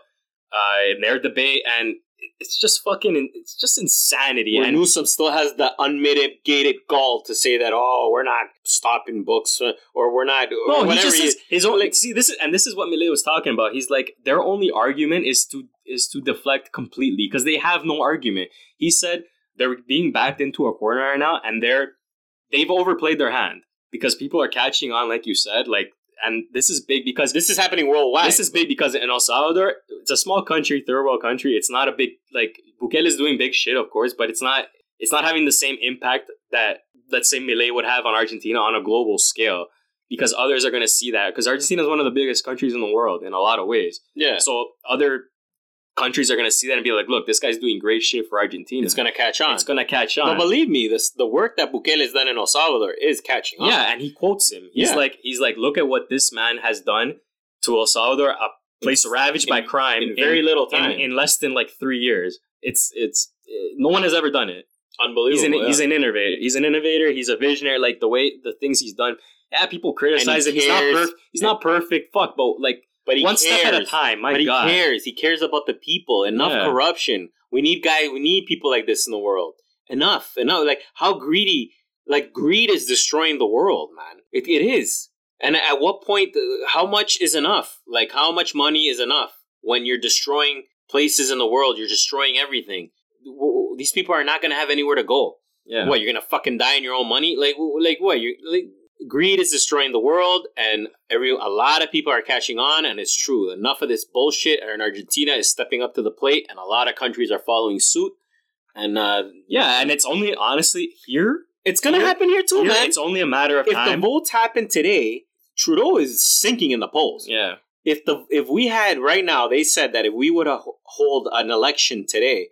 uh in their debate, and it's just fucking it's just insanity. Where and Newsom still has the unmitigated gall to say that, oh, we're not stopping books uh, or we're not. No, or he just says his own. Like, see, this is and this is what Milei was talking about. He's like their only argument is to is to deflect completely because they have no argument. He said they're being backed into a corner right now, and they're they've overplayed their hand because people are catching on, like you said. Like, and this is big because This is happening worldwide. this is big because in El Salvador, it's a small country, third world country. It's not a big like Bukele is doing big shit, of course, but it's not it's not having the same impact that let's say Milei would have on Argentina on a global scale because others are going to see that because Argentina is one of the biggest countries in the world in a lot of ways. yeah. So other countries are gonna see that and be like, look, this guy's doing great shit for Argentina. It's gonna catch on. It's gonna catch on. But believe me, this the work that Bukele has done in El Salvador is catching on. Yeah, and he quotes him. He's Yeah. like, he's like, look at what this man has done to El Salvador, a place ravaged by crime in very little time. in less than like three years. It's it's uh, no one has ever done it. Unbelievable. He's an yeah. he's an innovator. He's an innovator. He's a visionary. Like the way the things he's done. Yeah, people criticize him. He's not perfect. He's not perfect. Fuck, but like but he one cares. step at a time. My but he cares. He cares about the people. Enough Yeah. corruption. We need guy. We need people like this in the world. Enough. Enough. Like how greedy. Like greed is destroying the world, man. It, it is. And at what point? uh, How much is enough? Like how much money is enough when you're destroying places in the world? You're destroying everything. These people are not going to have anywhere to go. Yeah. What you're gonna fucking die in your own money? Like, like what? You like greed is destroying the world, and every a lot of people are catching on, and it's true. Enough of this bullshit. And Argentina is stepping up to the plate, and a lot of countries are following suit. And uh, Yeah, and it's only honestly here. it's gonna Here- happen here too, here, man. It's only a matter of If time. the votes happen today, Trudeau is sinking in the polls. yeah. If the if we had right now, they said that if we would hold an election today,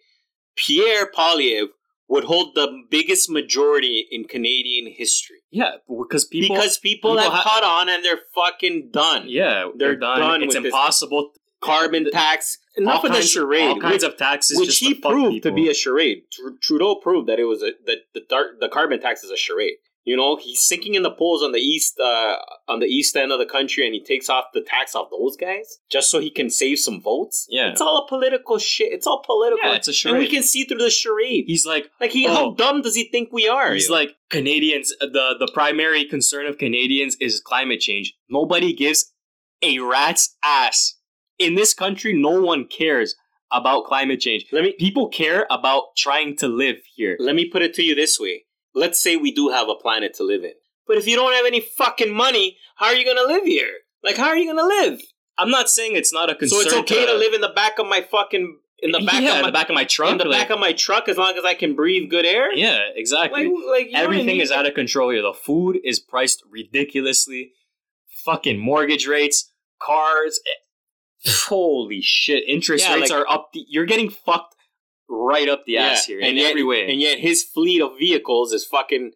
Pierre Poilievre would hold the biggest majority in Canadian history. Yeah, because people. because people, people have ha- caught on and they're fucking done. yeah, they're, They're done. done it's with this impossible. Carbon tax, enough of the charade, all kinds which, of taxes, which just he to proved to be a charade. Trudeau proved that it was a that the dar- the carbon tax is a charade. You know, he's sinking in the polls on the east uh, on the east end of the country, and he takes off the tax off those guys just so he can save some votes. Yeah. it's all a political shit. It's all political. Yeah, it's a charade, and we can see through the charade. He's like, like, he, oh. how dumb does he think we are? He's like Canadians. The the primary concern of Canadians is climate change. Nobody gives a rat's ass in this country. No one cares about climate change. let me People care about trying to live here. Let me put it to you this way. Let's say we do have a planet to live in. But if you don't have any fucking money, how are you going to live here? Like, how are you going to live? I'm not saying it's not a concern. so it's okay to, live in the back of my fucking in the back yeah, of in my the back of my trunk. in the like- back of my truck as long as I can breathe good air. yeah, exactly. Like, like you know what I Everything is out of control here. The food is priced ridiculously. Fucking mortgage rates, cars. eh, Holy shit! Interest Yeah, rates like- are up. The, you're getting fucked right up the ass here in yet, every way. And yet his fleet of vehicles is fucking.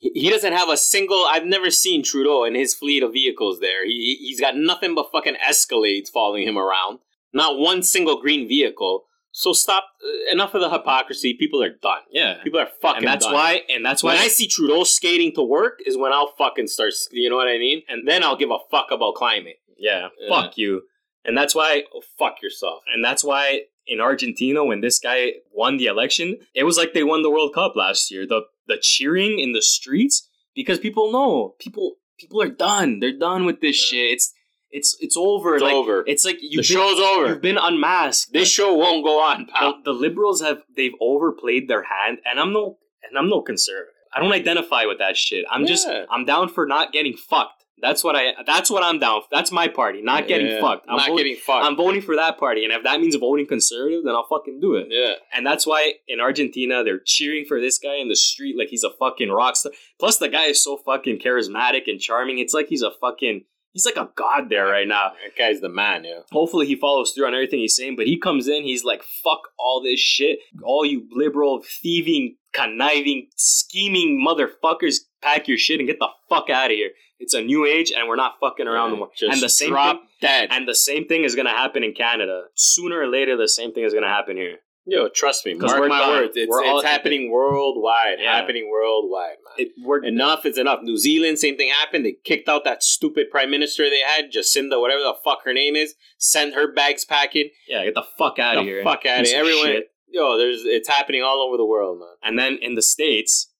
He doesn't have a single. I've never seen Trudeau and his fleet of vehicles there. He he's got nothing but fucking Escalades following him around. Not one single green vehicle. So stop. uh, enough of the hypocrisy. People are done. yeah, People are fucking. and that's done. why. And that's When why. I see Trudeau skating to work is when I'll fucking start. You know what I mean? And then I'll give a fuck about climate. yeah, Yeah. fuck you. And that's why. Oh, fuck yourself. And that's why in Argentina, when this guy won the election, it was like they won the World Cup last year. The the cheering in the streets because people know people people are done. They're done with this shit. It's it's it's over. It's like, over. It's like you've show's over. You've been unmasked. This show won't go on, the, pal. the liberals have they've overplayed their hand, and I'm no and I'm no conservative. I don't identify with that shit. I'm just I'm down for not getting fucked. That's what I. That's what I'm down. For. That's my party. Not getting Yeah. fucked. I'm not voting, getting fucked. I'm voting for that party, and if that means voting conservative, then I'll fucking do it. yeah. And that's why in Argentina they're cheering for this guy in the street like he's a fucking rock star. Plus the guy is so fucking charismatic and charming. It's like he's a fucking he's like a god there right now. That guy's the man, yeah. Hopefully he follows through on everything he's saying, but he comes in, he's like, fuck all this shit. All you liberal, thieving, conniving, scheming motherfuckers, pack your shit and get the fuck out of here. It's a new age and we're not fucking around no more. Just and the same drop thing, dead. and the same thing is gonna happen in Canada. Sooner or later the same thing is gonna happen here. Yo, trust me. Mark my words. It's, it's happening worldwide. Yeah. Happening worldwide, man. It, enough is enough. New Zealand, same thing happened. They kicked out that stupid prime minister they had, Jacinda, whatever the fuck her name is. Sent her bags packing. yeah, get the fuck out The of here. fuck out of here. Everyone, shit. yo, there's it's happening all over the world, man. And then in the states,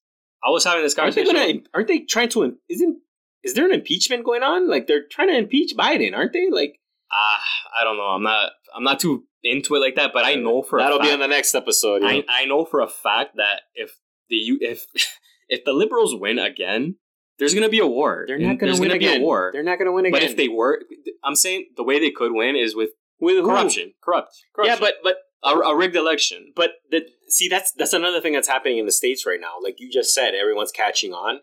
I was having this Aren't they conversation. gonna? Aren't they trying to? Isn't is there an impeachment going on? Like they're trying to impeach Biden, aren't they? Like Ah, I don't know. I'm not. I'm not too into it like that. But I know for that'll a fact, be on the next episode. you I, know? I know for a fact that if the you if *laughs* if the liberals win again, there's gonna be a war. They're not to win gonna again. Be a war. They're not going to win again. But if they were, I'm saying the way they could win is with with corruption, corrupt, corruption. Yeah, but but a, a rigged election. But the, see, that's that's another thing that's happening in the states right now. Like you just said, everyone's catching on,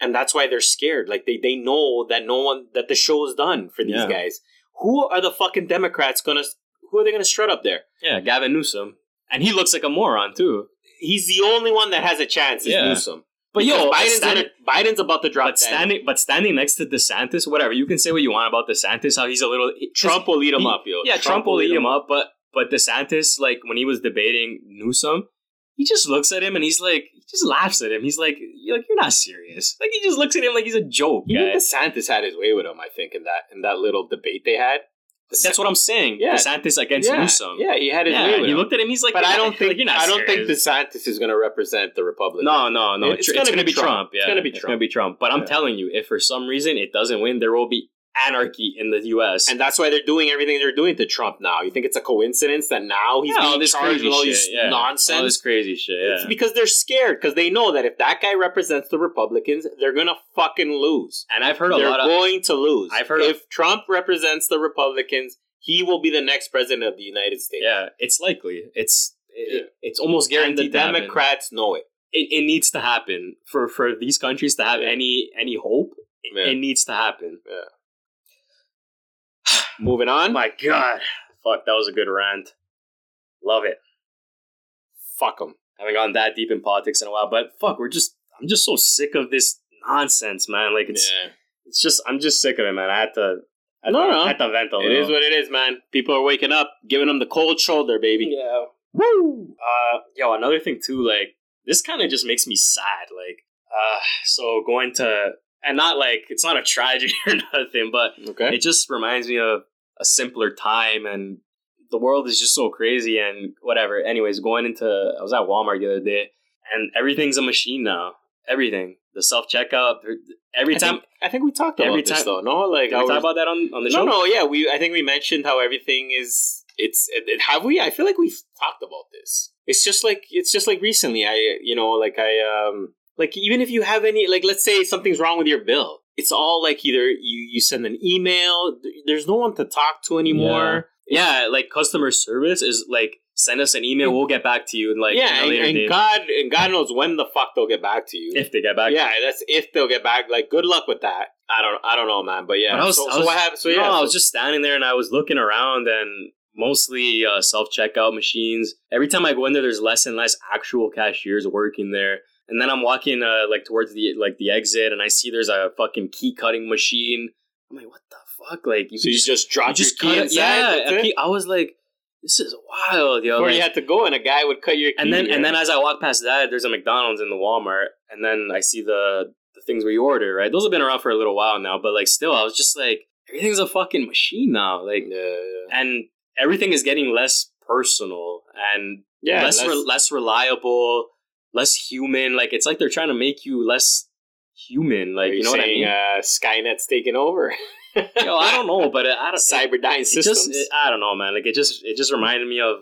and that's why they're scared. Like they they know that no one that the show is done for these Yeah. guys. Who are the fucking Democrats gonna? who are they to strut up there? Yeah, Gavin Newsom, and he looks like a moron too. He's the only one that has a chance. Is Yeah. Newsom. But Because yo, Biden's, standing, gonna, Biden's about to drop. but standing, but standing next to DeSantis, whatever you can say what you want about DeSantis, how he's a little Trump will lead him he- up, yo. Yeah, Trump, will eat him up, but but DeSantis, like when he was debating Newsom, he just looks at him and he's like, he just laughs at him. He's like, you're like, you're not serious. Like he just looks at him like he's a joke, guy. DeSantis had his way with him. I think in that in that little debate they had. That's what I'm saying. Yeah. DeSantis against yeah, Newsom. Yeah, he had his Yeah, way with he him. looked at him. He's like, but I don't *laughs* think like, you're not I don't think. DeSantis is going to represent the Republicans. No, no, no. It's It's, gonna gonna, be be Trump. Trump. Yeah, It's gonna be Trump. It's gonna be Trump. But I'm Yeah. telling you, if for some reason it doesn't win, there will be anarchy in the U.S. And that's why they're doing everything they're doing to Trump now. You think it's a coincidence that now he's yeah, all being this charged with all shit. this yeah. nonsense? All this crazy shit. It's because they're scared because they know that if that guy represents the Republicans, they're gonna fucking lose. And I've heard a they're lot of going to lose. I've heard if Trump represents the Republicans, he will be the next president of the United States. yeah, it's likely. It's it, Yeah. it's almost and the guaranteed. Democrats know it. It, it needs to happen for for these countries to have Yeah. any any hope. Yeah. It needs to happen. Moving on. My God, fuck, that was a good rant. Love it. Fuck them. haven't gone that deep in politics in a while, but fuck, we're just I'm just so sick of this nonsense, man. Like it's Yeah. it's just I'm just sick of it, man. I had to I had, No, to, no. I had to vent a little. is what it is, man. People are waking up, giving them the cold shoulder, baby. Yeah. Woo! Uh yo, another thing too, like this kind of just makes me sad. Like, uh so going to and not like it's not a tragedy *laughs* or nothing, but Okay. it just reminds me of a simpler time and the world is just so crazy and whatever. Anyways, going into I was at Walmart the other day and everything's a machine now. Everything. The self checkout. Every I time think, I think we talked about this time- though. No, like did we how talk about that on, on the no, show? no, yeah. We I think we mentioned how everything is. It's it, it- have we? I feel like we've talked about this. It's just like it's just like recently. I you know like I um like even if you have any like let's say something's wrong with your bill, it's all like either you you send an email. There's no one to talk to anymore. Yeah, like customer service is like send us an email, we'll get back to you in like yeah, and, and. God and God knows when the fuck they'll get back to you. if they get back. yeah, that's if they'll get back. Like, good luck with that. I don't, I don't know, man. But yeah, But I was- so, I so what happened? So no, yeah, I was just standing there and I was looking around and mostly uh, self checkout machines. Every time I go in there, there's less and less actual cashiers working there. And then I'm walking uh, like towards the like the exit, and I see there's a fucking key cutting machine. I'm like, what the fuck? Like you so you just, just dropped you just key cut it. inside. Yeah, that's a it? key- I was like, this is wild, yo. Before like- you had to go, and a guy would cut your key. and then and then as I walk past that, there's a McDonald's in the Walmart, and then I see the the things where you order. Right, those have been around for a little while now, but like still, I was just like, everything's a fucking machine now. Like, yeah, and everything is getting less personal and yeah. less that's- re- less reliable, less human. Like it's like they're trying to make you less human. Like are you know what I mean? Uh, Skynet's taking over. *laughs* Yo, I don't know, but I don't. Cyberdyne it systems. just it- I don't know, man. Like it just it just reminded me of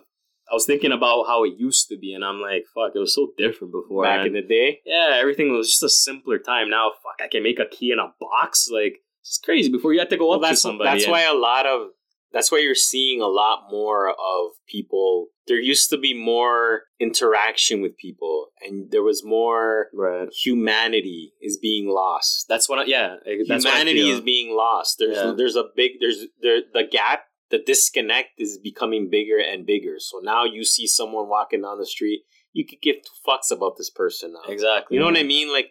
I was thinking about how it used to be, and I'm like, fuck, it was so different before. back man. in the day. yeah, everything was just a simpler time. Now, fuck, I can make a key in a box. Like it's crazy. Before you had to go Well, up to that's somebody. that's and- why a lot of that's why you're seeing a lot more of people. There used to be more interaction with people, and there was more right. humanity is being lost. That's what. I, yeah, that's humanity is being lost. There's Yeah. there's a big there's there the gap the disconnect is becoming bigger and bigger. So now you see someone walking down the street, you could give two fucks about this person now. exactly. You know what I mean? Like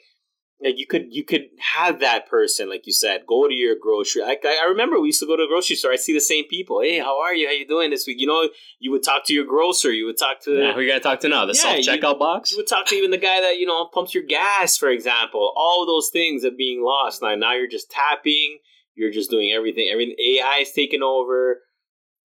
like you could you could have that person, like you said, go to your grocery. I, I remember we used to go to the grocery store. I see the same people. Hey, how are you? How you doing this week? You know, you would talk to your grocer. You would talk to Yeah, who you gotta talk to now? The Yeah, self you- checkout box. you would talk to even the guy that you know pumps your gas, for example. All those things are being lost now. Now you're just tapping. You're just doing everything. Everything AI is taking over.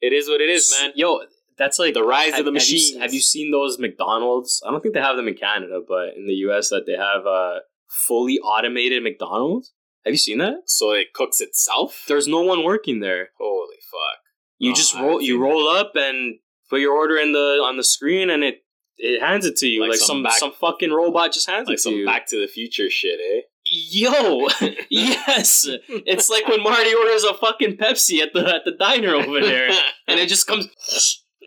It is what it is, man. Yo, that's like The rise have, of the have you- Have you, seen those McDonald's? I don't think they have them in Canada, but in the US, that they have uh, fully automated McDonald's. Have you seen that? So it cooks itself. There's no one working there. Holy fuck! You Oh, just roll. You roll up and put your order in the on the screen, and it it hands it to you Like like, some some back- some fucking robot just hands Like it to you. Like some you. Back to the Future shit, eh? Yo, *laughs* yes, it's like when Marty orders a fucking Pepsi at the at the diner over there, *laughs* and it just comes,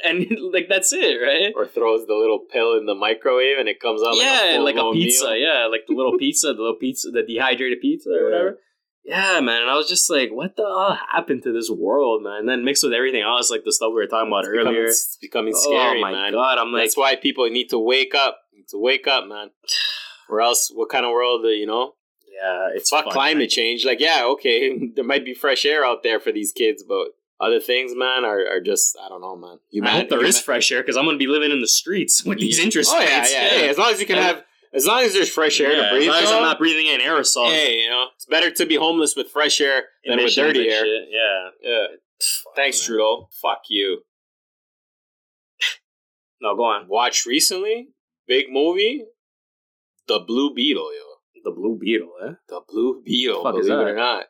and *laughs* like that's it, right? or throws the little pill in the microwave and it comes out yeah, like a, like a pizza. meal. Yeah, like the little *laughs* pizza, the little pizza, the dehydrated pizza or whatever. Yeah, man. And I was just like, what the hell happened to this world, man? And then mixed with everything else, like the stuff we were talking about It's becoming- earlier. it's becoming scary, oh my man. god, I'm like, That's why people need to wake up. Need to wake up, man. *sighs* Or else, what kind of world? uh, You know, yeah, it's fuck fun, climate man. change. Like, yeah, okay, *laughs* there might be fresh air out there for these kids, but other things, man, are, are just I don't know, man. I hope there is fresh air because I'm gonna be living in the streets with these interest Oh yeah, rates. yeah, Hey, as long as you can Yeah. have, as long as there's fresh air Yeah, to breathe. As long as I'm not breathing in aerosol. hey, you know, it's better to be homeless with fresh air than with dirty air. shit. Yeah. Yeah. Fuck, Thanks, man. Trudeau. Fuck you. *laughs* No, go on. Watch recently, big movie, The Blue Beetle, yo. The Blue Beetle, eh? The Blue Beetle, Fuck is believe it or not.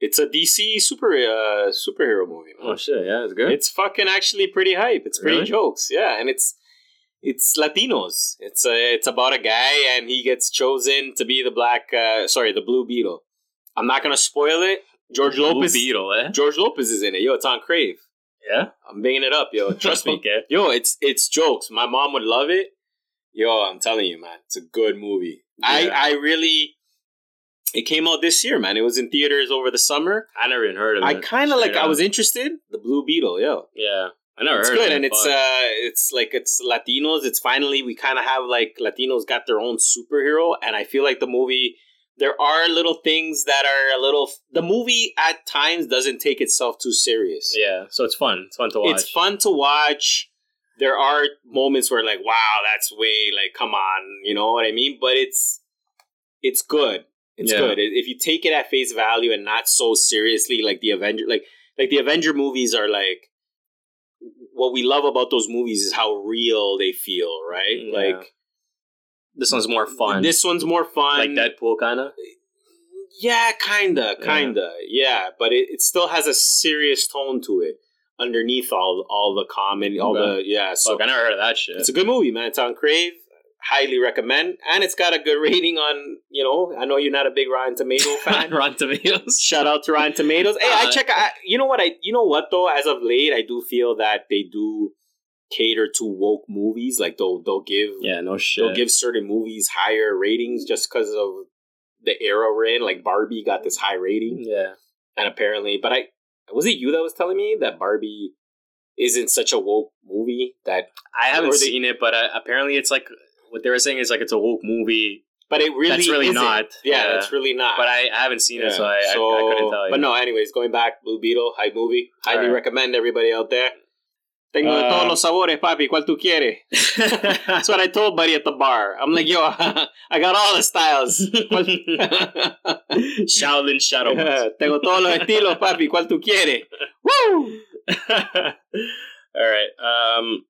It's a DC super uh, superhero movie. Man. Oh shit, yeah, it's good. It's fucking actually pretty hype. It's pretty Really? jokes, yeah, and it's it's Latinos. It's a, it's about a guy and he gets chosen to be the black, uh, sorry, the Blue Beetle. I'm not gonna spoil it. George Blue Lopez, Beetle, eh? George Lopez is in it. Yo, it's on Crave. Yeah. I'm bringing it up, yo. *laughs* Trust me. okay. Yo, it's it's jokes. My mom would love it. Yo, I'm telling you, man, it's a good movie. I I really. It came out this year, man. It was in theaters over the summer. I never even heard of it. I kind of like. Straight I was interested. The Blue Beetle, yo. Yeah. I never It's heard good, of it. and it's but- uh, it's like it's Latinos. It's finally we kind of have like Latinos got their own superhero, and I feel like the movie. There are little things that are a little. The movie at times doesn't take itself too serious. Yeah, so it's fun. It's fun to watch. It's fun to watch. There are moments where like, wow, that's way like, come on, you know what I mean? But it's it's good. It's Yeah. good. If you take it at face value and not so seriously, like the Avenger, like like the Avenger movies are like. What we love about those movies is how real they feel, right? Yeah. Like This one's more fun. This one's more fun, like Deadpool, kind of. Yeah, kinda, kinda, yeah. But it, it still has a serious tone to it underneath all all the comedy, all Okay. the yeah. So Fuck, I never heard of that shit. it's a good movie, man. It's on Crave. Highly recommend, and it's got a good rating on. You know, I know you're not a big Rotten Tomato *laughs* fan. Rotten Tomatoes. Shout out to Rotten Tomatoes. Hey, I Uh, check. I, you know what? I you know what though? As of late, I do feel that they do cater to woke movies. Like they'll they'll give Yeah, no shit. they'll give certain movies higher ratings just because of the era we're in. Like Barbie got this high rating, yeah. and apparently, but I was it you that was telling me that Barbie isn't such a woke movie that, I haven't they- seen it, but uh, apparently it's like what they were saying is like it's a woke movie, but it really That's really isn't. not. Yeah, Yeah. that's really not. but I, I haven't seen it, so I, I, I couldn't tell you. But no, anyways, going back, Blue Beetle, hype movie. Highly Alright. recommend everybody out there. Tengo de Uh, todos los sabores, papi. ¿Cuál tú quieres? *laughs* That's what I told Buddy at the bar. I'm like, yo, *laughs* I got all the styles. *laughs* Shaolin Shadow. Tengo todos los estilos, papi. ¿Cuál tú quieres? Woo! All right. Um,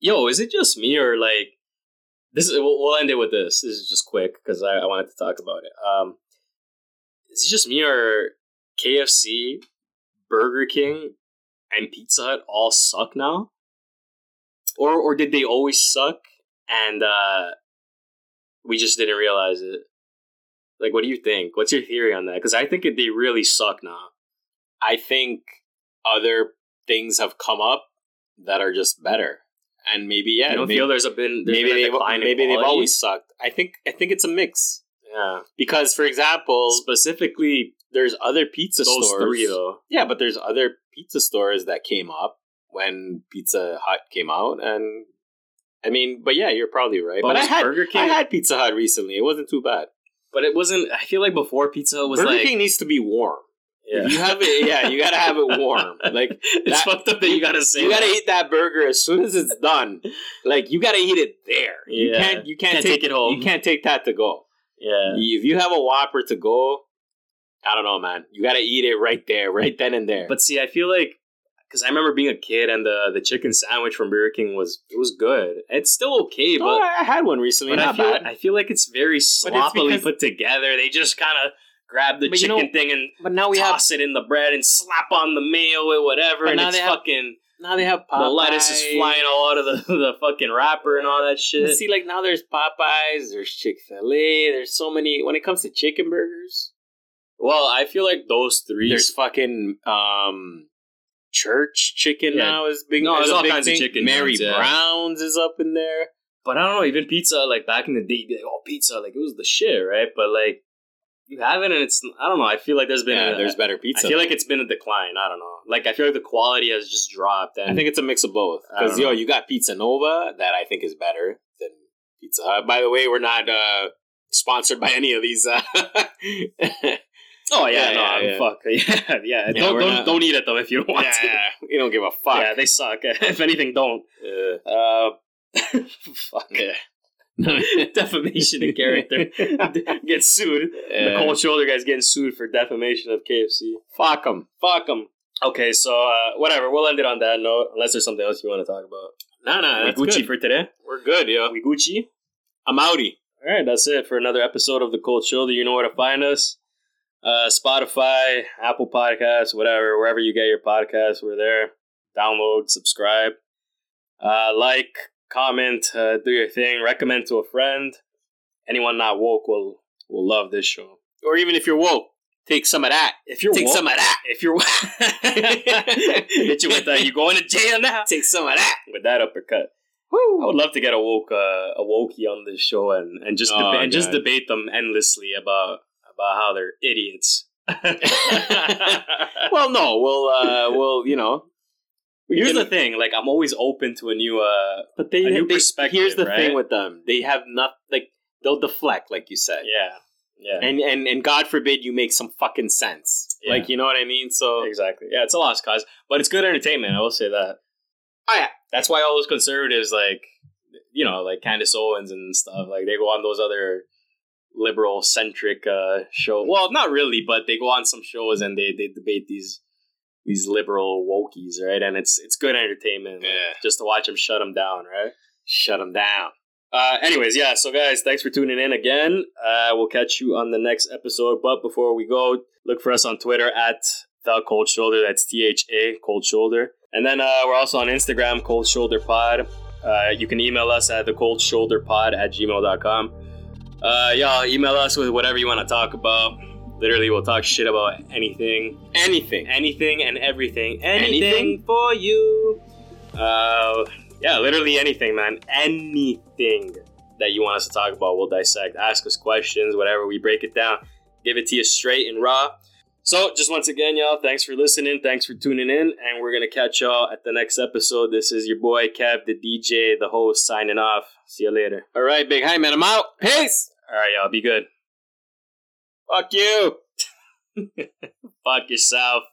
yo, is it just me or like this? Is, we'll, we'll end it with this. This is just quick because I, I wanted to talk about it. Um, is it just me or KFC, Burger King, and Pizza Hut all suck now? Or or did they always suck and uh, we just didn't realize it? Like, what do you think? What's your theory on that? Because I think they really suck now. I think other things have come up that are just better. And maybe, yeah, I don't maybe, feel there's a been there's maybe, been they've, maybe they've always sucked. I think I think it's a mix. yeah Because, for example, specifically there's other pizza those stores. three though. Yeah, but there's other pizza stores that came up when Pizza Hut came out, and I mean, but yeah, you're probably right. But But, I had Burger King- I had Pizza Hut recently. It wasn't too bad. But it wasn't. I feel like before Pizza Hut was Burger like King needs to be warm. Yeah. You have it, yeah, you gotta have it *laughs* warm. Like it's that- fucked up that you gotta say you gotta eat that burger as soon as it's done. Like you gotta eat it there. You can't. You can't, Can't take, take it home. You can't take that to go. Yeah. If you have a Whopper to go, I don't know, man. You gotta eat it right there, right then and there. But see, I feel like because I remember being a kid and the the chicken sandwich from Burger King was it was good. It's still okay, oh, but I had one recently. but I feel bad. I feel like it's very sloppily put together. They just kind of grab the But you chicken know, thing and but now we have toss it in the bread and slap on the mayo or whatever, and now it's they have fucking now they have Popeyes. the lettuce is flying all out of the *laughs* the fucking wrapper and all that shit. But see, like now there's Popeyes, there's Chick Fil A, there's so many. When it comes to chicken burgers, Well, I feel like those three. there's fucking um, church chicken Yeah. now is big. No, there's all kinds of chicken Mary yeah. Brown's is up in there. but I don't know. Even pizza, like back in the day, you'd be like, oh, pizza, like it was the shit, right? But like You haven't, and it's I don't know. I feel like there's been yeah, a, there's better pizza. I feel like it's been a decline. I don't know. Like I feel like the quality has just dropped. And I think it's a mix of both. Because yo, know. you got Pizza Nova that I think is better than Pizza Hut. By the way, we're not uh, sponsored by any of these. Uh, *laughs* oh yeah, Yeah, no, yeah, I'm yeah. fuck *laughs* yeah, yeah. Don't don't, not- don't eat it though if you don't want to. yeah, *laughs* we don't give a fuck. Yeah, they suck. if anything, don't. Uh, fuck. yeah. *laughs* defamation of character. *laughs* Get sued. The cold shoulder guy's getting sued for defamation of KFC. Fuck them. Fuck them. Okay, so uh, whatever. We'll end it on that note. Unless there's something else you want to talk about. No, no, we that's Gucci good. for today. We're good, yo. We Gucci. I'm outie. All right, that's it for another episode of the Cold Shoulder. You know where to find us. Uh, Spotify, Apple Podcasts, whatever, wherever you get your podcasts, we're there. Download, subscribe, uh, like, comment, uh, do your thing. Recommend to a friend. Anyone not woke will will love this show. Or even if you're woke, take some of that. If you're Take woke, some of that. if you're hit you with that, you going to jail now Take some of that. with that uppercut. I would love to get a woke uh, a wokey on this show and, and just Oh, deba- and just debate them endlessly about about how they're idiots. *laughs* *laughs* well, no, we'll, uh, we'll, you know. Here's the thing: like I'm always open to a new. Uh, But they, a new they- perspective, Here's the right? thing with them: they have not like they'll deflect, like you said, yeah, yeah, and and and God forbid you make some fucking sense. Yeah. Like you know what I mean? So exactly. Yeah, it's a lost cause, but it's good entertainment. I will say that. Oh, yeah. that's why all those conservatives, like you know, like Candace Owens and stuff, like they go on those other liberal centric uh shows. Well, not really, but they go on some shows and they they debate these these liberal wokies, right? And it's it's good entertainment, like, Yeah. just to watch them shut them down, right? shut them down. Uh, anyways, yeah. So, guys, thanks for tuning in again. Uh, we'll catch you on the next episode. But before we go, look for us on Twitter at the Cold Shoulder. That's T H A Cold Shoulder. And then uh, we're also on Instagram, Cold Shoulder Pod. Uh, you can email us at the Cold Shoulder Pod at gmail.com. Uh, y'all email us with whatever you want to talk about. Literally, we'll talk shit about anything, Anything. anything, and everything. Anything, Anything? for you. Uh, yeah, literally anything, man. Anything that you want us to talk about, we'll dissect. Ask us questions, whatever. We break it down, give it to you straight and raw. So, just once again, y'all, thanks for listening. Thanks for tuning in. And we're going to catch y'all at the next episode. This is your boy, Kev, the DJ, the host, signing off. See you later. All right, big hi man. I'm out. Peace. All right, y'all, be good. Fuck you. *laughs* Fuck yourself.